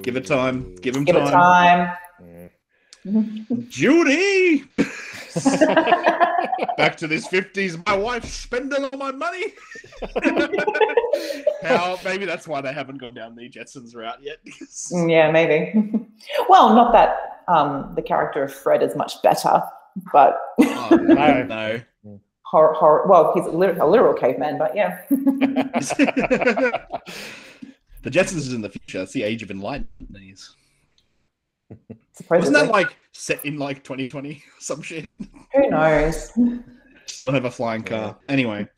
Give it time. Give him give it time. time. Mm-hmm. Judy. back to this 50s. My wife's spending all my money. How maybe that's why they haven't gone down the Jetsons route yet. Yeah, maybe. well, not that um, the character of Fred is much better, but Oh, no, no. horror, horror. Well, he's a literal, a literal caveman, but yeah. the Jetsons is in the future. It's the age of enlightenment. These. Supposedly. Wasn't that like set in like 2020 some shit? Who knows? Don't have a flying car. Anyway,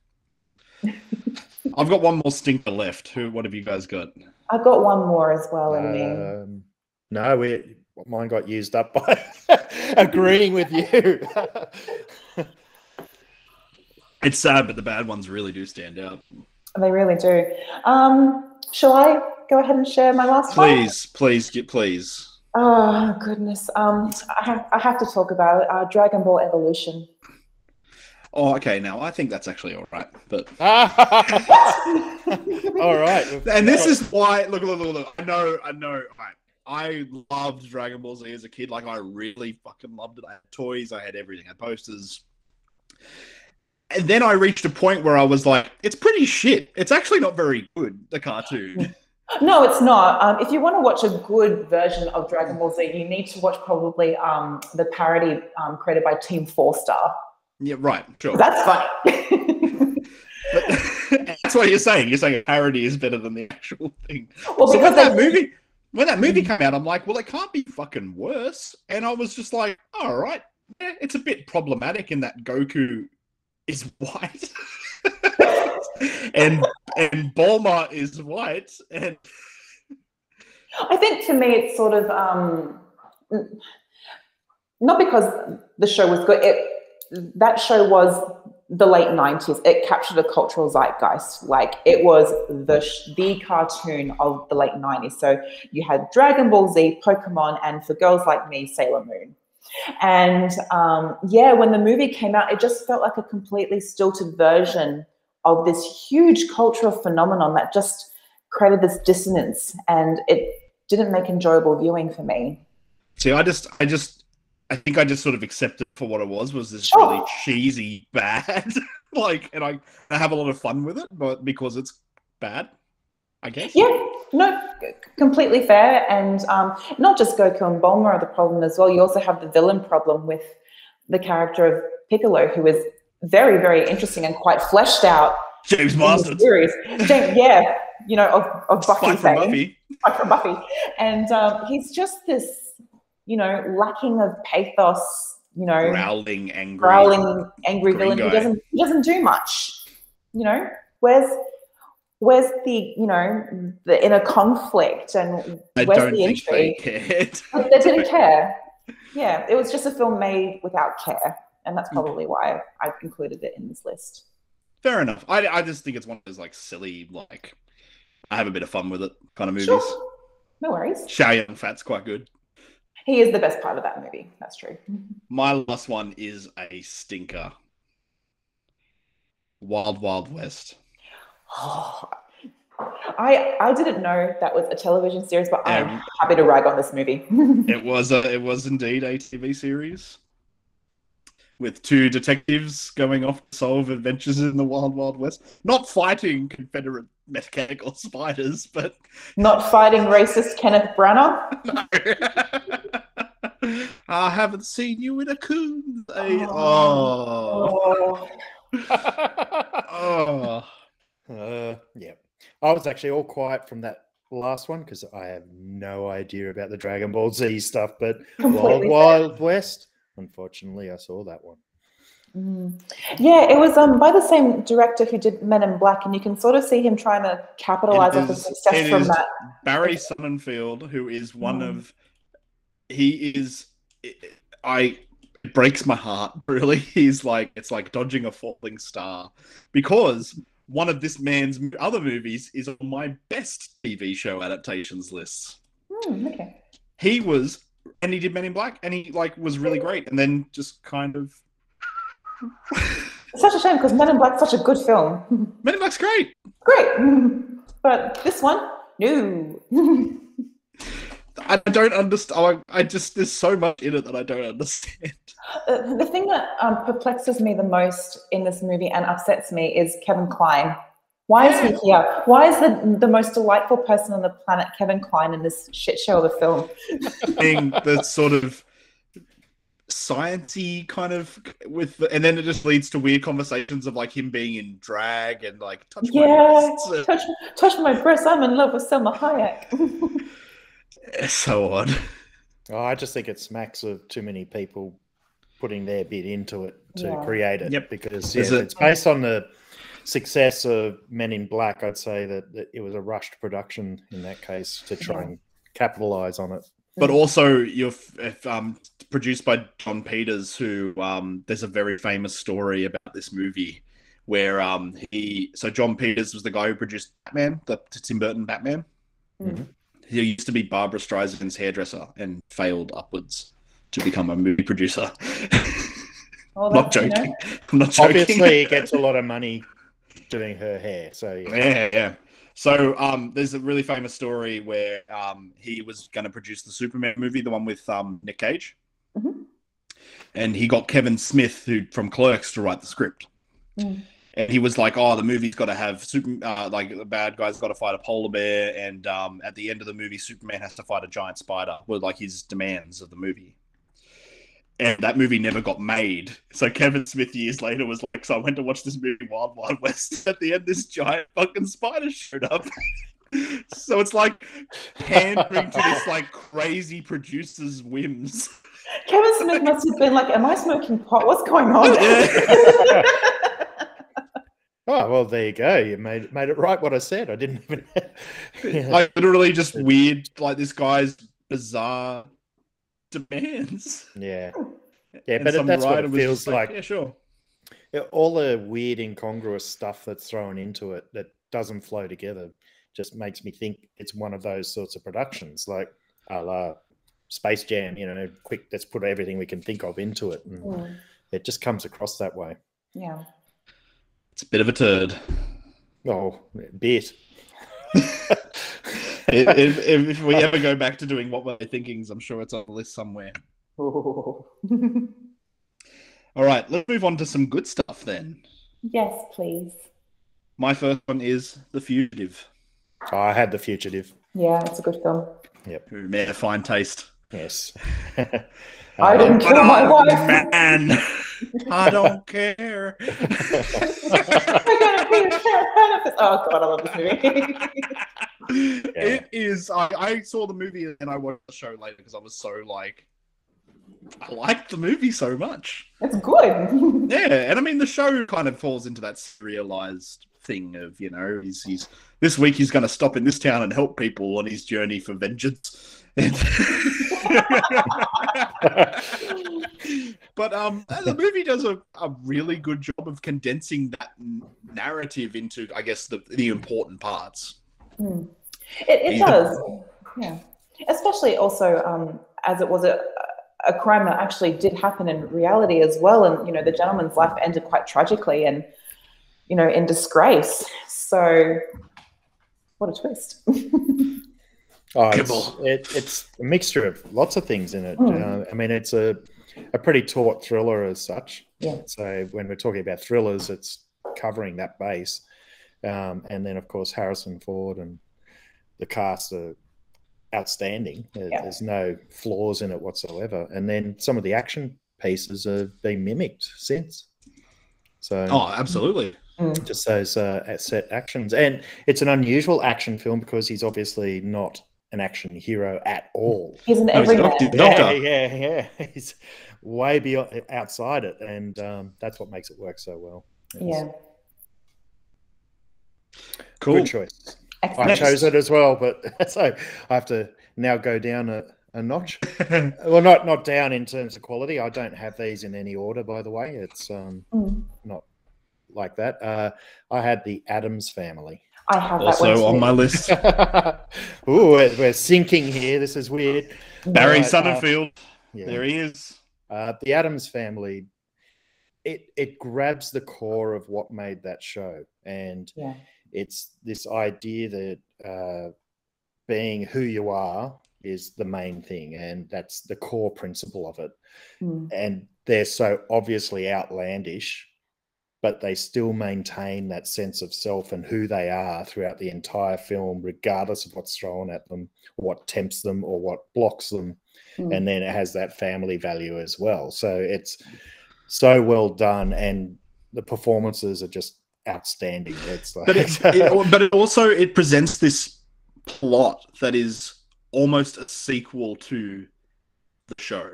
I've got one more stinker left. Who? What have you guys got? I've got one more as well in me. Um, no, we mine got used up by agreeing with you. It's sad, but the bad ones really do stand out. They really do. Um, shall I go ahead and share my last one? Please, please, get please. Oh goodness. Um, I have, I have to talk about. Uh, Dragon Ball Evolution. Oh, okay. Now I think that's actually all right, but All right. and this is why. Look, look, look, look. I know, I know. Right. I loved Dragon Ball Z as a kid. Like I really fucking loved it. I had toys. I had everything. I had posters. And then I reached a point where I was like, "It's pretty shit. It's actually not very good." The cartoon. No, it's not. Um, if you want to watch a good version of Dragon Ball Z, you need to watch probably um, the parody um, created by Team Four Star. yeah, right. Sure. That's funny. But that's what you're saying. You're saying a parody is better than the actual thing. Well, so when because that movie when that movie came out, I'm like, well, it can't be fucking worse. And I was just like, all right, yeah, it's a bit problematic in that Goku is white. And and Bulma is white. And I think for me, it's sort of um, not because the show was good. It that show was the late '90s. It captured a cultural zeitgeist. Like it was the the cartoon of the late '90s. So you had Dragon Ball Z, Pokemon, and for girls like me, Sailor Moon. And um, yeah, when the movie came out, it just felt like a completely stilted version of this huge cultural phenomenon that just created this dissonance and it didn't make enjoyable viewing for me. see, I just I just I think I just sort of accepted for what it was, was this Sure. really cheesy bad. like and I, I have a lot of fun with it, but because it's bad, I guess. Yeah, no, completely fair. And um, not just Goku and Bulma are the problem as well. You also have the villain problem with the character of Piccolo, who is very, very interesting and quite fleshed out. James Marsden. series. James- yeah, you know, of, of Buffy from. Buffy. From Buffy. And um, he's just this, you know, lacking of pathos, you know, Growling, angry. growling, angry villain who guy. doesn't he doesn't do much. You know, where's where's the you know the inner conflict and I where's the they intrigue? cared. They didn't care. Yeah, it was just a film made without care, and Hmm. that's probably why I've included it in this list. Fair enough. I, I just think it's one of those like silly, like I have a bit of fun with it kind of movies. Sure. No worries. Chow Fat's quite good. He is the best part of that movie. That's true. My last one is a stinker. Wild Wild West. Oh, I I didn't know that was a television series, but I'm happy to rag on this movie. It was a, it was indeed a TV series with two detectives going off to solve adventures in the Wild Wild West, not fighting Confederate mechanical spiders, but Not fighting racist Kenneth Branagh. I haven't seen you in a coon. day. Oh. Oh. oh. Uh, yeah. I was actually all quiet from that last one because I have no idea about the Dragon Ball Z stuff, but Wild Completely fair. Wild West, unfortunately, I saw that one. Mm. Yeah, it was um by the same director who did Men in Black, and you can sort of see him trying to capitalize It off the is- success it from is that. Barry Sonnenfeld, who is one Mm. of, he is, I, it breaks my heart, really. He's like, it's like dodging a falling star because one of this man's other movies is on my best TV show adaptations lists. Hmm, okay. He was, and he did Men in Black, and he like was really great, and then just kind of, It's such a shame because Men in Black's such a good film. Men in Black's great. Great. But this one, no. I don't understand. I, I just there's so much in it that I don't understand. Uh, the thing that um, perplexes me the most in this movie and upsets me is Kevin Kline. Why is he here? Why is the the most delightful person on the planet Kevin Kline in this shit show of a film? Being the sort of sciencey kind of with, the, and then it just leads to weird conversations of like him being in drag and like touch my breasts and- touch, touch my breast. I'm in love with Salma Hayek. It's so odd. Oh, I just think it smacks of too many people putting their bit into it to Yeah. create it. Yep. Because yeah, it- it's based on the success of Men in Black, I'd say that, that it was a rushed production in that case to try Yeah. and capitalize on it. But also, you're f- if, um, produced by Jon Peters, who um, there's a very famous story about this movie where um, he. So Jon Peters was the guy who produced Batman, the Tim Burton Batman. Mhm. He used to be Barbra Streisand's hairdresser and failed upwards to become a movie producer. Well, not that's, you know, joking. I'm not joking. Obviously, he gets a lot of money doing her hair. So yeah. Yeah, yeah. So um, there's a really famous story where um, he was going to produce the Superman movie, the one with um, Nick Cage, Mhm. and he got Kevin Smith, who from Clerks, to write the script. Mm. And he was like, "Oh, the movie's got to have super, uh, like the bad guy's got to fight a polar bear, and um, at the end of the movie, Superman has to fight a giant spider." Were like his demands of the movie. And that movie never got made. So Kevin Smith years later was like, "So I went to watch this movie, Wild Wild West. At the end, this giant fucking spider showed up." so it's like pandering to this like crazy producer's whims. Kevin Smith must have been like, "Am I smoking pot? What's going on?" Oh well, there you go. You made made it right. What I said. I didn't even. Yeah. Like literally just weird, like this guy's bizarre demands. yeah, yeah, And but that's what it feels just like. Yeah, sure. Yeah, all the weird incongruous stuff that's thrown into it that doesn't flow together just makes me think it's one of those sorts of productions like a la space jam you know quick let's put everything we can think of into it and Mm, it just comes across that way yeah. It's a bit of a turd. oh bit if, if, if we ever go back to doing what we're thinkings, I'm sure it's on the list somewhere. Ooh. All right, let's move on to some good stuff then. yes, please. My first one is The Fugitive. Oh, i had the fugitive Yeah, it's a good film. Yep. Who may have fine taste. yes I Uh, didn't kill my Oh, wife. Man, I don't care. I'm gonna be a sheriff benefits. Oh god, I love this movie. It is. I, I saw the movie and I watched the show later because I was so like, I liked the movie so much. it's good. Yeah, and I mean the show kind of falls into that serialized thing of you know he's he's this week he's going to stop in this town and help people on his journey for vengeance. but um, the movie does a, a really good job of condensing that narrative into, I guess, the the important parts. Hmm. It, it does. Yeah. Especially also um, as it was a, a crime that actually did happen in reality as well. And, you know, the gentleman's life ended quite tragically and, you know, in disgrace. So, what a twist. Oh, it's, it, it's a mixture of lots of things in it. Mm. Uh, I mean, it's a a pretty taut thriller as such. Yeah. So when we're talking about thrillers, it's covering that base, um, and then of course Harrison Ford and the cast are outstanding. There- Yeah. There's no flaws in it whatsoever. And then some of the action pieces have been mimicked since. So Oh, absolutely. just those uh, set actions. And it's an unusual action film because he's obviously not an action hero at all. He's an No, he's a everyman. doctor. Yeah, yeah, yeah. He's way beyond outside it, and um, that's what makes it work so well. It's Yeah. Cool. good choice. I chose it as well, but so I have to now go down a, a notch. well, not not down in terms of quality. I don't have these in any order, by the way. It's um, Mm. not like that. Uh, I had the Addams Family. I have that one. also on my list, Ooh, we're, we're sinking here. This is weird. Barry Right, uh, Sonnenfeld. Yeah. There he is. Uh, the Addams Family. It it grabs the core of what made that show, and Yeah. It's this idea that uh, being who you are is the main thing, and that's the core principle of it. Mm. And they're so obviously outlandish, but they still maintain that sense of self and who they are throughout the entire film, regardless of what's thrown at them, what tempts them, or what blocks them. Mm. And then it has that family value as well. So it's so well done, and the performances are just outstanding. It's like, but it, it, but it also it presents this plot that is almost a sequel to the show.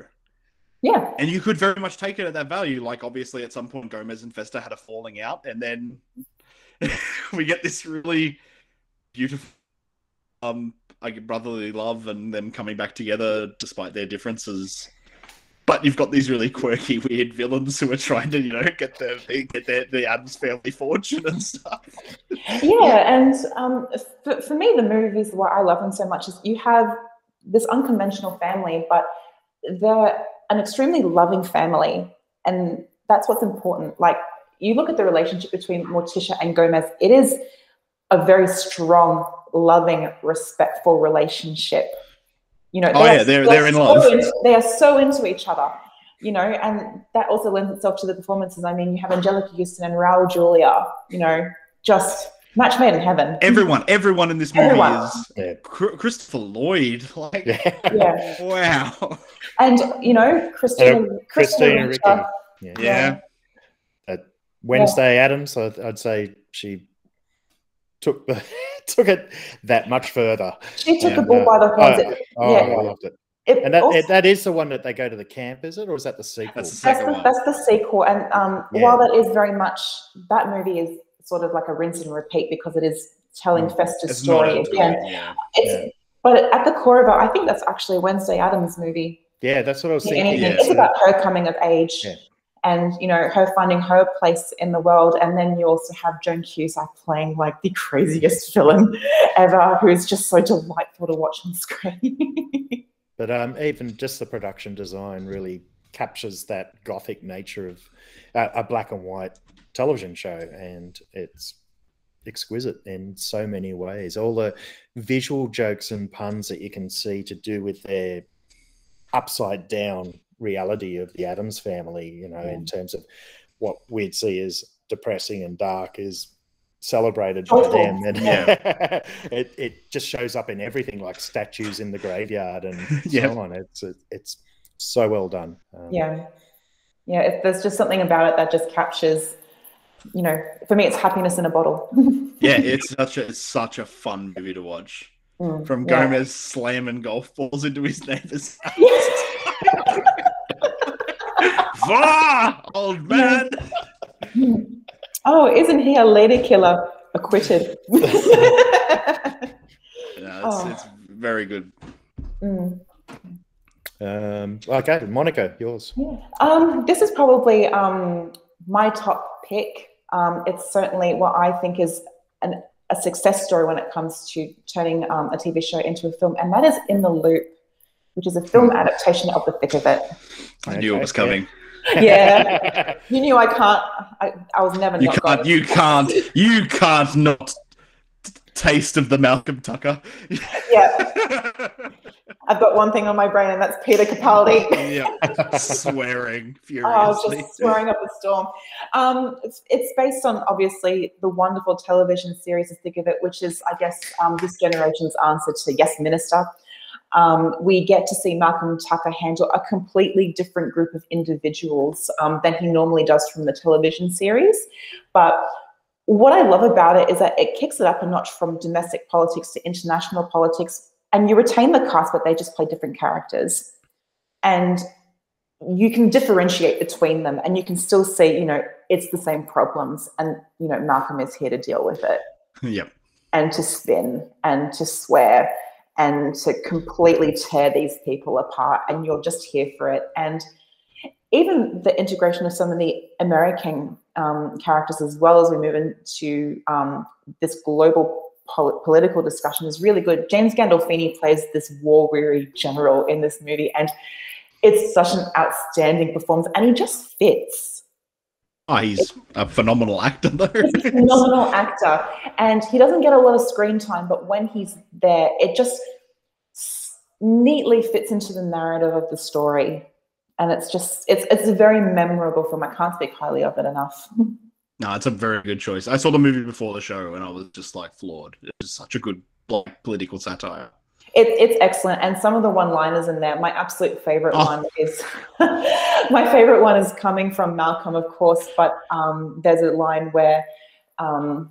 Yeah. And you could very much take it at that value. Like obviously at some point Gomez and Fester had a falling out, and then we get this really beautiful um like brotherly love and them coming back together despite their differences. But you've got these really quirky, weird villains who are trying to, you know, get their get the Addams family fortune and stuff. Yeah, and um, for, for me, the movies what I love them so much is you have this unconventional family, but they're an extremely loving family, and that's what's important. Like you look at the relationship between Morticia and Gomez, it is a very strong, loving, respectful relationship. You know, Oh, they yeah, are- they're- they they're are in so love. into- they are so into each other. You know, and that also lends itself to the performances. I mean, you have Anjelica Huston and Raul Julia. You know, just match made in heaven. Everyone, everyone in this movie Everyone. is Yeah. Christopher Lloyd. Like, Yeah. wow. And you know, Christina, Uh, Christina Ricci. Ricci. Yeah. Yeah. Uh, Wednesday Addams, I'd, I'd say she took the took it that much further. She took Yeah. the bull by the horns. Oh, oh, yeah. I loved it. It And that also- it, that is the one that they go to the camp, is it, or is that the sequel? That's the that's the, that's the sequel. And um, Yeah. while that is very much that movie is sort of like a rinse and repeat because it is telling Fester's Mm. It's story a again. yeah. It's but at the core of it, I think that's actually a Wednesday Addams movie. yeah, that's what I was Yeah, thinking. yeah. It's about her coming of age. And you know her finding her place in the world, and then you also have Joan Cusack playing like the craziest villain ever, who is just so delightful to watch on screen. But um, even just the production design really captures that gothic nature of uh, a black and white television show, and it's exquisite in so many ways. All the visual jokes and puns that you can see to do with their upside down reality of the Addams family, you know, in terms of what we'd see as depressing and dark is celebrated by Joyful. them and Yeah. it, it just shows up in everything like statues in the graveyard and Yeah. so on it's it's so well done um, yeah yeah if there's just something about it that just captures you know for me it's happiness in a bottle Yeah, it's such a it's such a fun movie to watch. Mm, From yeah. Gomez slamming golf balls into his neighbor's house. Vah, old man. oh isn't he a lady killer acquitted Yeah, it's, Oh. it's very good. Mm. um okay monica yours Yeah. Um, this is probably um, my top pick. Um, it's certainly what I think is an, a success story when it comes to turning um, a TV show into a film, and that is In the Loop, which is a film adaptation of The Thick of It. I knew it was coming. Yeah, you knew I can't. I, I was never You not can't. going. You can't. You can't not taste of the Malcolm Tucker. Yeah, I've got one thing on my brain, and that's Peter Capaldi. yeah, swearing Oh, furiously. just swearing up a storm. Um, it's, it's based on obviously the wonderful television series The Thick of It, which is, I guess, um, this generation's answer to Yes Minister. Um, we get to see Malcolm Tucker handle a completely different group of individuals um, than he normally does from the television series. But what I love about it is that it kicks it up a notch from domestic politics to international politics, and you retain the cast, but they just play different characters. And you can differentiate between them and you can still see, you know, it's the same problems. And, you know, Malcolm is here to deal with it Yep. and to spin and to swear and to completely tear these people apart. And you're just here for it. And even the integration of some of the American um, characters, as well as we move into um, this global pol- political discussion, is really good. James Gandolfini plays this war weary general in this movie, and it's such an outstanding performance, and he just fits. Oh, he's a phenomenal actor, though. He's a phenomenal actor, and he doesn't get a lot of screen time, but when he's there, it just neatly fits into the narrative of the story. And it's just it's it's a very memorable film. I can't speak highly of it enough. No, it's a very good choice. I saw the movie before the show and I was just like floored. It was such a good political satire. It, it's excellent, and some of the one-liners in there. My absolute favorite Oh. one is my favorite one is coming from Malcolm, of course. But um, there's a line where um,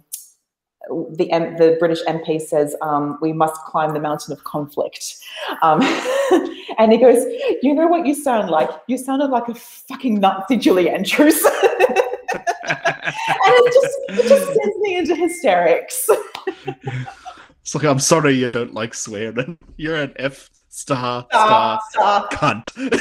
the M- the British MP says, um, "We must climb the mountain of conflict," um, and he goes, "You know what you sound like? You sounded like a fucking Nazi Julie Andrews." and it just it just sends me into hysterics. It's like I'm sorry you don't like swearing. You're an F star Star, star, star. cunt.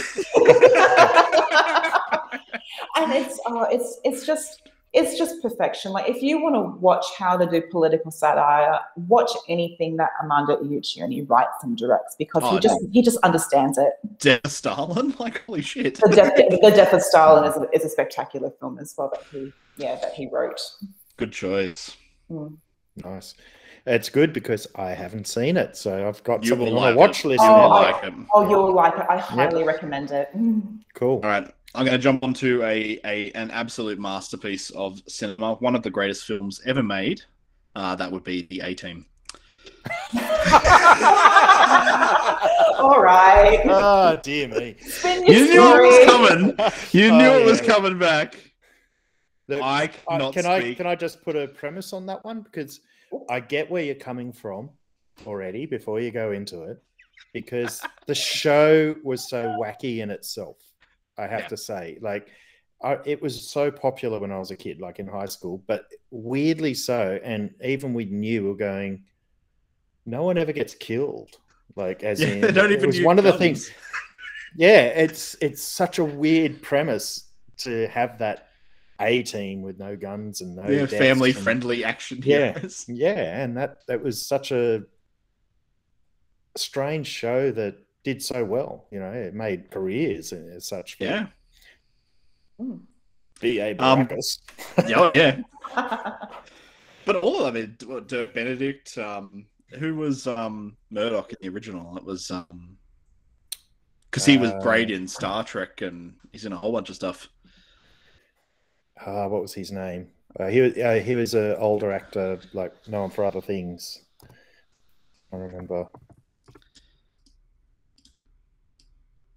and it's uh, it's it's just it's just perfection. Like if you want to watch how to do political satire, watch anything that Armando Iannucci writes and directs because Oh, he just he just understands it. Death of Stalin? Like holy shit. The death, the death of Stalin is a, is a spectacular film as well that he yeah that he wrote. Good choice. Mm. Nice. It's good because I haven't seen it, so I've got You something on like a watch it. list. You Oh, will now. like it. Oh, you'll like it. I highly recommend it. Cool. All right, I'm going to jump onto a, a an absolute masterpiece of cinema, one of the greatest films ever made. Uh, that would be The A Team. All right. Oh dear me. Spin your You knew it was coming. You Oh, knew it was coming back. Look, I I- cannot can I can I just put a premise on that one because I get where you're coming from already before you go into it because the show was so wacky in itself. I have Yeah. to say, like, I, it was so popular when I was a kid, like in high school, but weirdly so. And even we knew we were going, no one ever gets killed. Like, as Yeah, in, they don't it even was use one of the things. Yeah, it's it's such a weird premise to have that a team with no guns and no yeah, family and- friendly action Yeah, heroes. yeah, and that that was such a strange show that did so well. You know, it made careers and as such. for Yeah. B.A. Um, Yeah, yeah. But all of them, I mean, Dirk Benedict, um, who was um, Murdock in the original? It was um, because he was Uh, great in Star Trek and he's in a whole bunch of stuff. Ah, what was his name? Uh, he was uh, he was an older actor, like known for other things. I remember.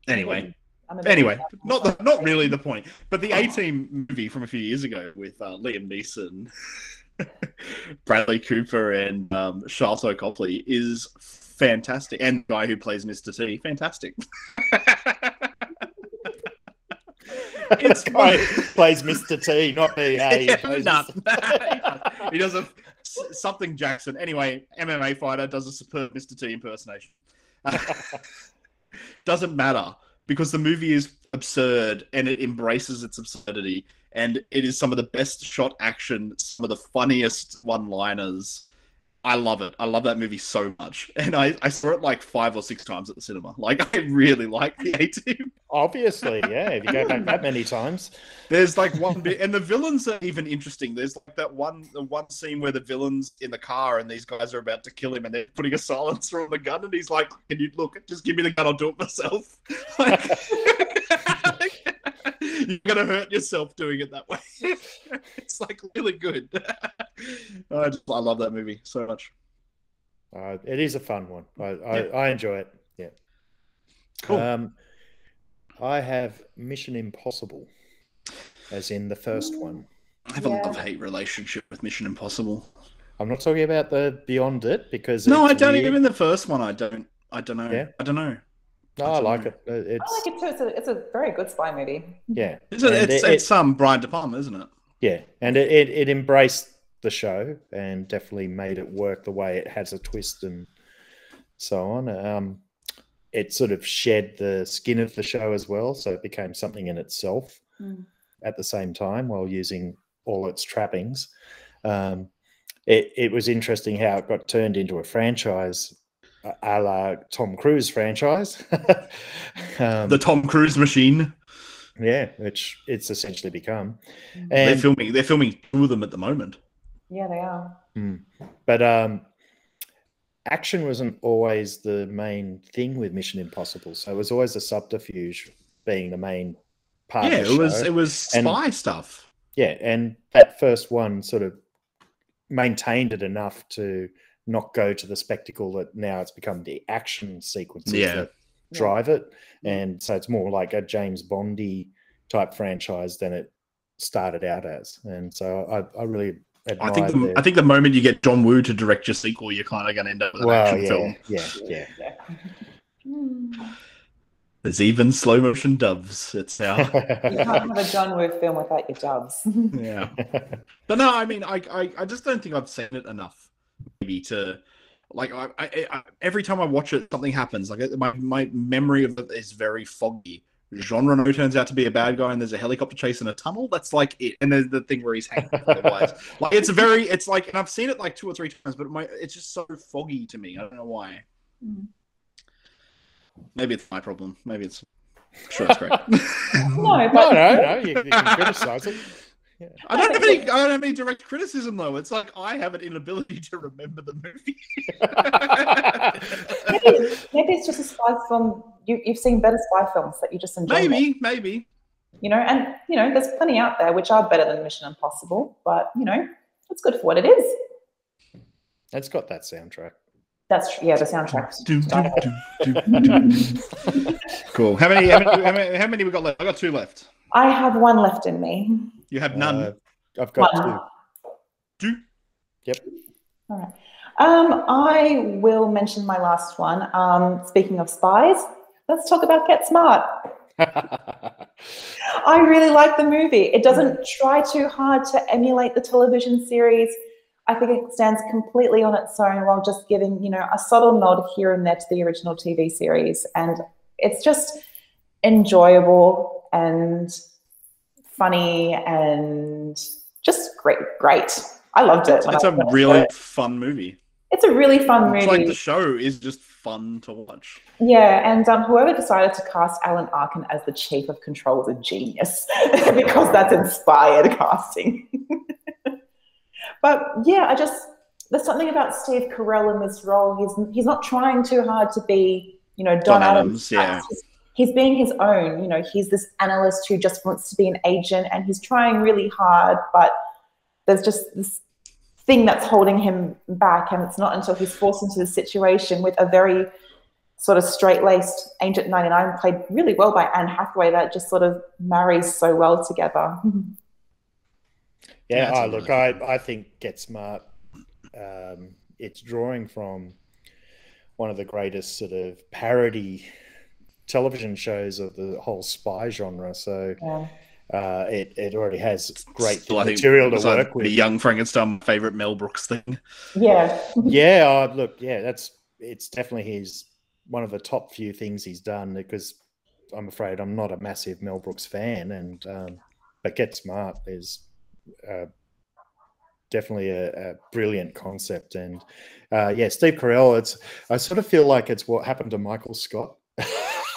Anyway, I'm a bit- anyway, not the, not really the point. But the A Team movie from a few years ago with uh, Liam Neeson, Bradley Cooper, and um, Sharlto Copley is fantastic, and the guy who plays Mr. T, fantastic. It's guy plays Mr. T, not me. Hey, he plays Nah. Mr. he does a something Jackson. Anyway, MMA fighter does a superb Mr. T impersonation. Doesn't matter because the movie is absurd and it embraces its absurdity and it is some of the best shot action, some of the funniest one-liners. I love it. I love that movie so much. And I, I saw it like five or six times at the cinema. Like I really like the A team. Obviously, yeah. If you go back that many times, There's like one bit, and the villains are even interesting. There's like that one, the one scene where the villains in the car, and these guys are about to kill him, and they're putting a silencer on the gun, and he's like, "Can you look? Just give me the gun. I'll do it myself." Like, you're gonna hurt yourself doing it that way. it's like really good. I just, I love that movie so much. uh, it is a fun one. I, I, Yeah. I enjoy it. Yeah. Cool. Um, I have Mission Impossible, as in the first one. I have a Yeah. love hate relationship with Mission Impossible. I'm not talking about the Beyond It because No, I don't weird. even the first one. I don't. I don't know. Yeah? I don't know. No, I I like know. it. It's I like it too. It's a, it's a very good spy movie. yeah, It's, a, it's, it- it's um Brian De Palma, isn't it? yeah, and it, it it embraced the show and definitely made it work the way it has a twist and so on. Um, it sort of shed the skin of the show as well, so it became something in itself Mm. at the same time while using all its trappings. Um, it, it was interesting how it got turned into a franchise a- a la Tom Cruise franchise. um, The Tom Cruise machine. yeah, which it's essentially become. they're filming. They're filming two of them at the moment. Yeah, they are. but um, action wasn't always the main thing with Mission Impossible. So it was always a subterfuge being the main part. yeah, of the it was it was And- spy stuff. Yeah, and that first one sort of maintained it enough to not go to the spectacle that now it's become the action sequences Yeah. that drive it. And so it's more like a James Bondy type franchise than it started out as. And so I, I really I think admired the, their- I think the moment you get John Woo to direct your sequel, you're kind of going to end up with an well, action yeah, film. yeah, yeah, There's even slow motion doves. It's now. You can't have a John Woo film without your doves. yeah. But no, I mean, I, I, I just don't think I've seen it enough, maybe to, like, I, I, I every time I watch it, something happens. Like, my my memory of it is very foggy. Jean Reno turns out to be a bad guy, and there's a helicopter chase in a tunnel. That's like it. And there's the thing where he's hanging. Like, it's a very, it's like, and I've seen it like two or three times, but my, it's just so foggy to me. I don't know why. Mm. Maybe it's my problem. Maybe it's. Sure, it's great. No, no, but no, no. You, you can criticize it. I don't have any. I don't have any direct criticism though. It's like I have an inability to remember the movie. maybe, maybe it's just a spy film. You, you've seen better spy films that you just enjoy. more. maybe, maybe. You know, and you know, there's plenty out there which are better than Mission Impossible, but you know, it's good for what it is. It's got that soundtrack. That's yeah, the soundtrack. Cool. How many, how many? How many? How many we got left? I got two left. I have one left in me. You have none. Uh, I've got One. two. Two. Yep. All right. Um, I will mention my last one. Um, speaking of spies, let's talk about Get Smart. I really like the movie. It doesn't try too hard to emulate the television series. I think it stands completely on its own while just giving, you know, a subtle nod here and there to the original TV series. And it's just enjoyable and funny and just great. Great. I loved it. It's a really it. fun movie. It's a really fun It's movie. like the show is just fun to watch. Yeah, and um, whoever decided to cast Alan Arkin as the chief of control was a genius because that's inspired casting. but yeah, I just there's something about Steve Carell in this role. He's he's not trying too hard to be, you know, Don, Don Adams. Adams, yeah. He's being his own. You know, he's this analyst who just wants to be an agent, and he's trying really hard, but there's just this thing that's holding him back, and it's not until he's forced into the situation with a very sort of straight-laced Agent 99 played really well by Anne Hathaway that just sort of marries so well together. Yeah, Yeah, oh, look, I, I think Get Smart, um, it's drawing from one of the greatest sort of parody television shows of the whole spy genre. So Yeah. uh, it, it already has great Still, material to besides work with. The Young Frankenstein, favorite Mel Brooks thing. Yeah. yeah, oh, look, yeah, that's it's definitely his one of the top few things he's done because I'm afraid I'm not a massive Mel Brooks fan, and um, but Get Smart is uh, definitely a, a brilliant concept, and uh, yeah, Steve Carell. It's I sort of feel like it's what happened to Michael Scott.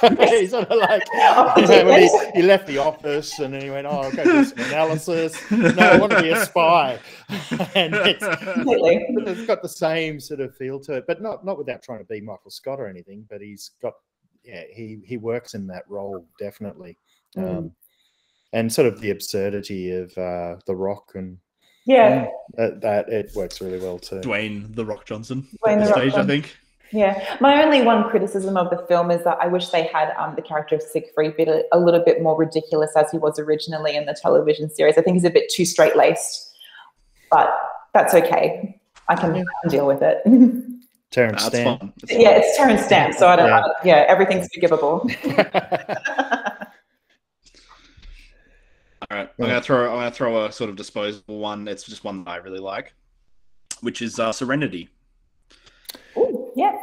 He's sort of like you know, he, he left the office and then he went, "Oh, I'll go do some analysis." No, I want to be a spy, and it's, it's got the same sort of feel to it, but not not without trying to be Michael Scott or anything. But he's got, yeah, he he works in that role definitely, Mm. um, and sort of the absurdity of uh, the Rock and Yeah. that, that it works really well too. Dwayne the Rock Johnson. Dwayne at The Rock stage, I think. Yeah, my only one criticism of the film is that I wish they had um, the character of Siegfried bit a, a little bit more ridiculous as he was originally in the television series. I think he's a bit too straight laced, but that's okay. I can, I deal with it. Terence That's Stamp. fun. yeah, it's Terence Stamp, so I don't. Yeah. I don't- yeah, everything's forgivable. All right, I'm gonna throw. I'm gonna throw a sort of disposable one. It's just one that I really like, which is uh, Serenity.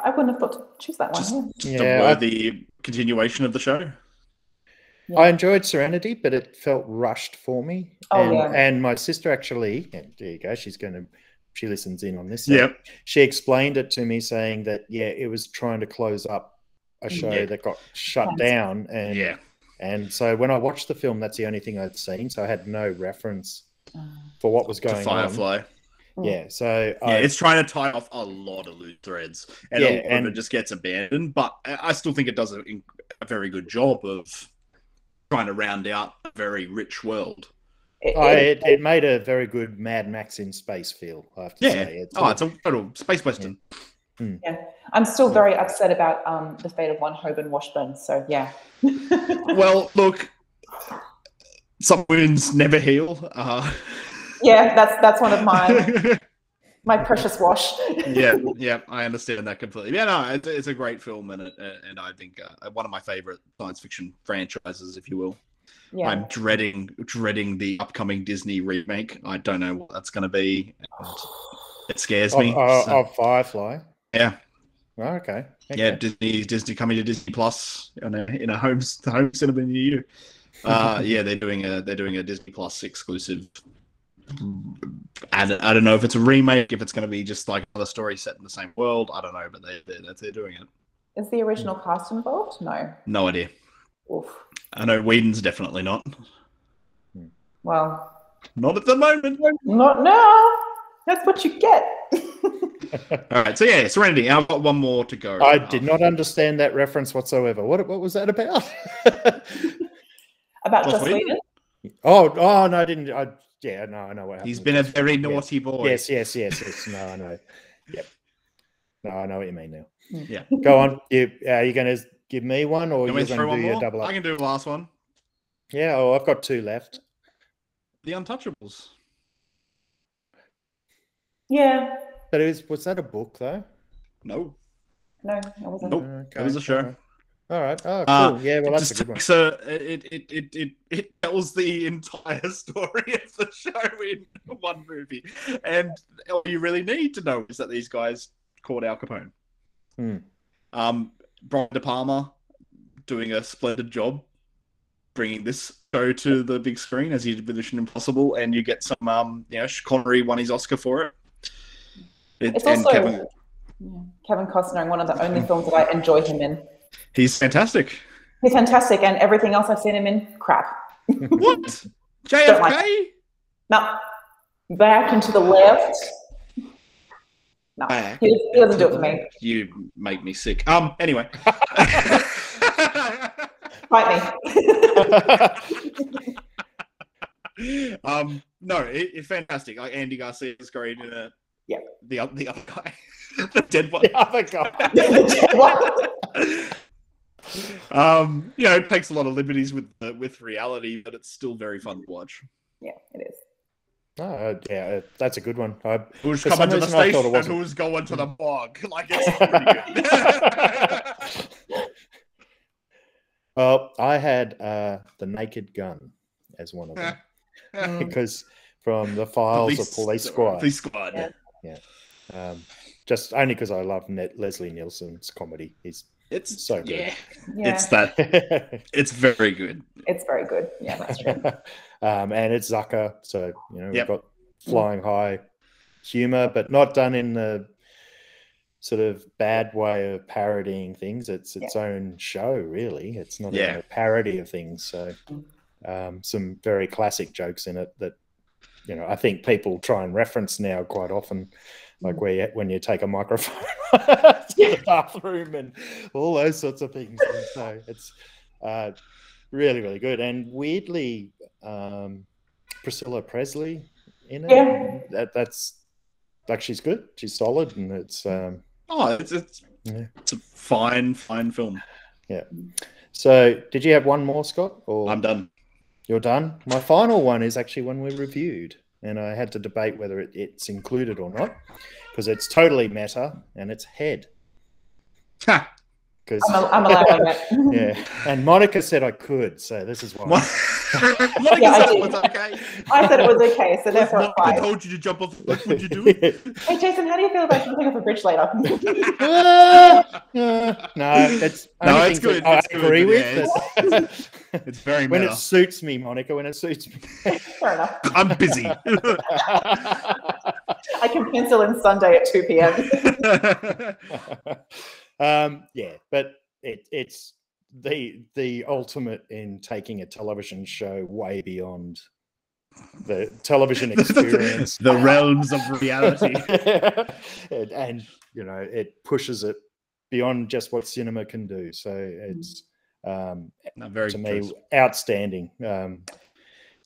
Ooh, yeah, I wouldn't have thought to choose that one. Just, yeah. just Yeah, a I- worthy continuation of the show. I enjoyed Serenity, but it felt rushed for me. Oh, and, yeah. and my sister actually, yeah, there you go. She's going to, she listens in on this. so Yep. She explained it to me saying that, yeah, it was trying to close up a show Yeah. that got shut Yes. down. And Yeah. and so when I watched the film, that's the only thing I'd seen. So I had no reference Mm. for what was To going on. Firefly. Yeah, so Yeah, it's trying to tie off a lot of loose threads, and Yeah, a lot of and- it just gets abandoned. But I I still think it does a, a very good job of trying to round out a very rich world. It- Oh, it- it, it made a very good Mad Max in space feel. I have to Yeah. say. It's oh, it's a total space western. yeah, I'm still very upset about um, the fate of one Hoban Washburn. So yeah, Well, look, some wounds never heal. Uh, yeah, that's that's one of my my precious wash. yeah, yeah, I understand that completely. Yeah, no, it's, it's a great film, and it, and I think uh, one of my favorite science fiction franchises, if you will. yeah. I'm dreading dreading the upcoming Disney remake. I don't know what that's going to be. and It scares of, me. uh, So, of Firefly. yeah, Oh, okay. yeah. Disney Disney coming to Disney Plus in a in a home home cinema near you. Uh, yeah, they're doing a they're doing a Disney Plus exclusive. I don't, I don't know if it's a remake, if it's going to be just like another story set in the same world. I don't know, but they they're, they're doing it. Is the original cast involved? No. No idea. Oof. I know Whedon's definitely not. Hmm. Well, Not at the moment. not now. That's what you get. All right, so yeah, Serenity. I've got one more to go. I did not understand that reference whatsoever. What what was that about? About Joss Joss Whedon? Whedon? oh, oh no, I didn't. I, yeah, no, I know what happened. He's been a very Whedon. Yes. naughty boy. Yes, yes, yes, yes. No, I know. Yep. No, I know what you mean now. Mm. Yeah. Go on. You are you going to give me one, or Can you're going to one do your more? double up? I can do the last one. Yeah. Oh, I've got two left. The Untouchables. Yeah. But it was was that a book though? No. No, it wasn't. Nope. Okay, It was a show. Alright. Oh, cool. Uh, yeah. Well, that's a good one. So it, it, it, it, it tells the entire story of the show in one movie. And all you really need to know is that these guys called Al Capone. Hmm. Um, Brian De Palma doing a splendid job bringing this show to the big screen as he did with Mission Impossible. And you get some, um, you know, Connery won his Oscar for it. It- It's and also Kevin, Kevin Costner in one of the only films that I enjoy him in. He's fantastic. He's fantastic, and everything else I've seen him in, crap. What? Don't like JFK? No, back and to the left. No, Back. he, he doesn't do it for me. You make me sick. Um. Anyway. Fight me. um. No, it, it's fantastic. Like Andy Garcia is great in it. Yeah. The oth- the other guy, the dead one. The other guy. Um. You know, it takes a lot of liberties with uh, with reality, but it's still very fun to watch. yeah, it is. Oh, uh, yeah, uh, that's a good one. I, Who's coming to the reason station and who's going to the bog? Like it's pretty good. Well, I had uh, the Naked Gun as one of them because from the files of Police Squad. Police Squad. Yeah. Yeah. Um, just only because I love Net- Leslie Nielsen's comedy. He's It's so good. yeah. Yeah, It's that. It's very good. it's very good. Yeah, that's true. um, and it's Zucker, so you know we've Yep. got flying high humor, but not done in the sort of bad way of parodying things. It's its own show, really. It's not even Yeah. a parody of things. So um, some very classic jokes in it that you know I think people try and reference now quite often. Like where you, when you take a microphone to the bathroom and all those sorts of things. And so it's uh, really, really good. And weirdly, um, Priscilla Presley in it. Yeah. That, that's like she's good. She's solid, and it's um, Oh, it's it's, Yeah. it's a fine, fine film. yeah. So, did you have one more, Scott? Or I'm done. You're done. My final one is actually one we reviewed, and I had to debate whether it, it's included or not because it's totally meta and it's head. Ha! Because I'm, I'm allowed on that. yeah, and Monica said I could, so this is why. Monica Yeah, I said it was okay. I said it was okay, so therefore it's I fine. told you to jump off. What would you do? Hey, Jason, how do you feel about jumping off a bridge later? no, it's No, it's good, I it's agree but with. yeah, but- It's very when meta. it suits me, Monica. When it suits me. Fair enough. I'm busy. I can pencil in Sunday at 2 p.m. um, yeah, but it, it's the the ultimate in taking a television show way beyond the television experience, the realms of reality. and, and, you know it pushes it beyond just what cinema can do. So it's um, No, very to me outstanding. Um,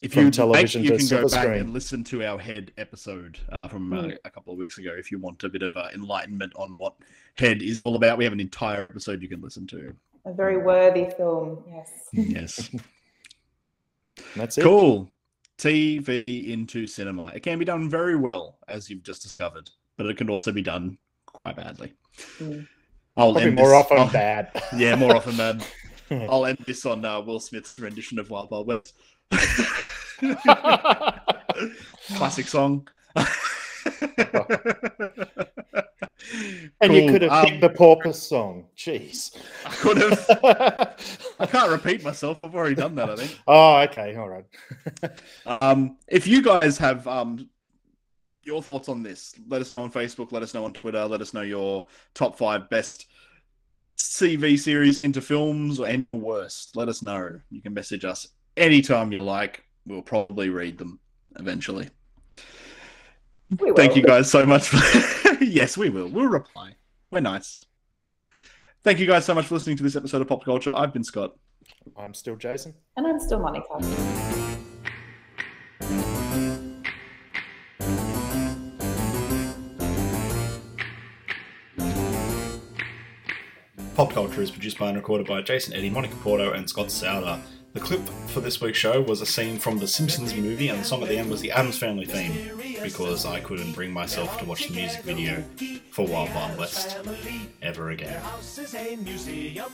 if from you television like, you to can go silver back screen. and listen to our head episode uh, from uh, Mm. a couple of weeks ago if you want a bit of uh, enlightenment on what head is all about we have an entire episode you can listen to A very worthy film. Yes. yes that's it. cool tv into cinema it can be done very well as you've just discovered but it can also be done quite badly Mm. i'll Probably end more this- often I'll- bad. yeah more often than i'll end this on uh, will smith's rendition of wild wild west classic song And you could have Um, picked the Porpoise song. Jeez. I could have. I can't repeat myself. I've already done that. I think. oh, okay. All right. Um, if you guys have um, your thoughts on this, let us know on Facebook. Let us know on Twitter. Let us know your top five best TV series into films or any worst. Let us know. You can message us anytime you like. We'll probably read them eventually. We Thank you guys so much. For... yes, we will. We'll reply. We're nice. Thank you guys so much for listening to this episode of Pop Culture. I've been Scott. I'm still Jason. And I'm still Monica. Pop Culture is produced by and recorded by Jason Eddy, Monica Porto, and Scott Souter. The clip for this week's show was a scene from the Simpsons movie, and the song at the end was the Addams Family theme, because I couldn't bring myself to watch the music video for Wild Wild West ever again.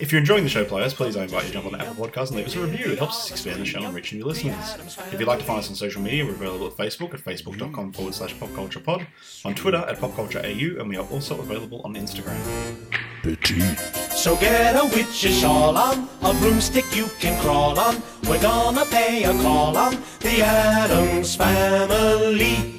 If you're enjoying the show, players, please I invite you to jump on the Apple Podcast and leave us a review. It helps us expand the show and reach new listeners. If you'd like to find us on social media, we're available at Facebook at facebook.com forward slash popculturepod, on Twitter at popcultureau, and we are also available on Instagram. So get a witch's shawl on, a broomstick you can crawl on. We're gonna pay a call on the Addams family.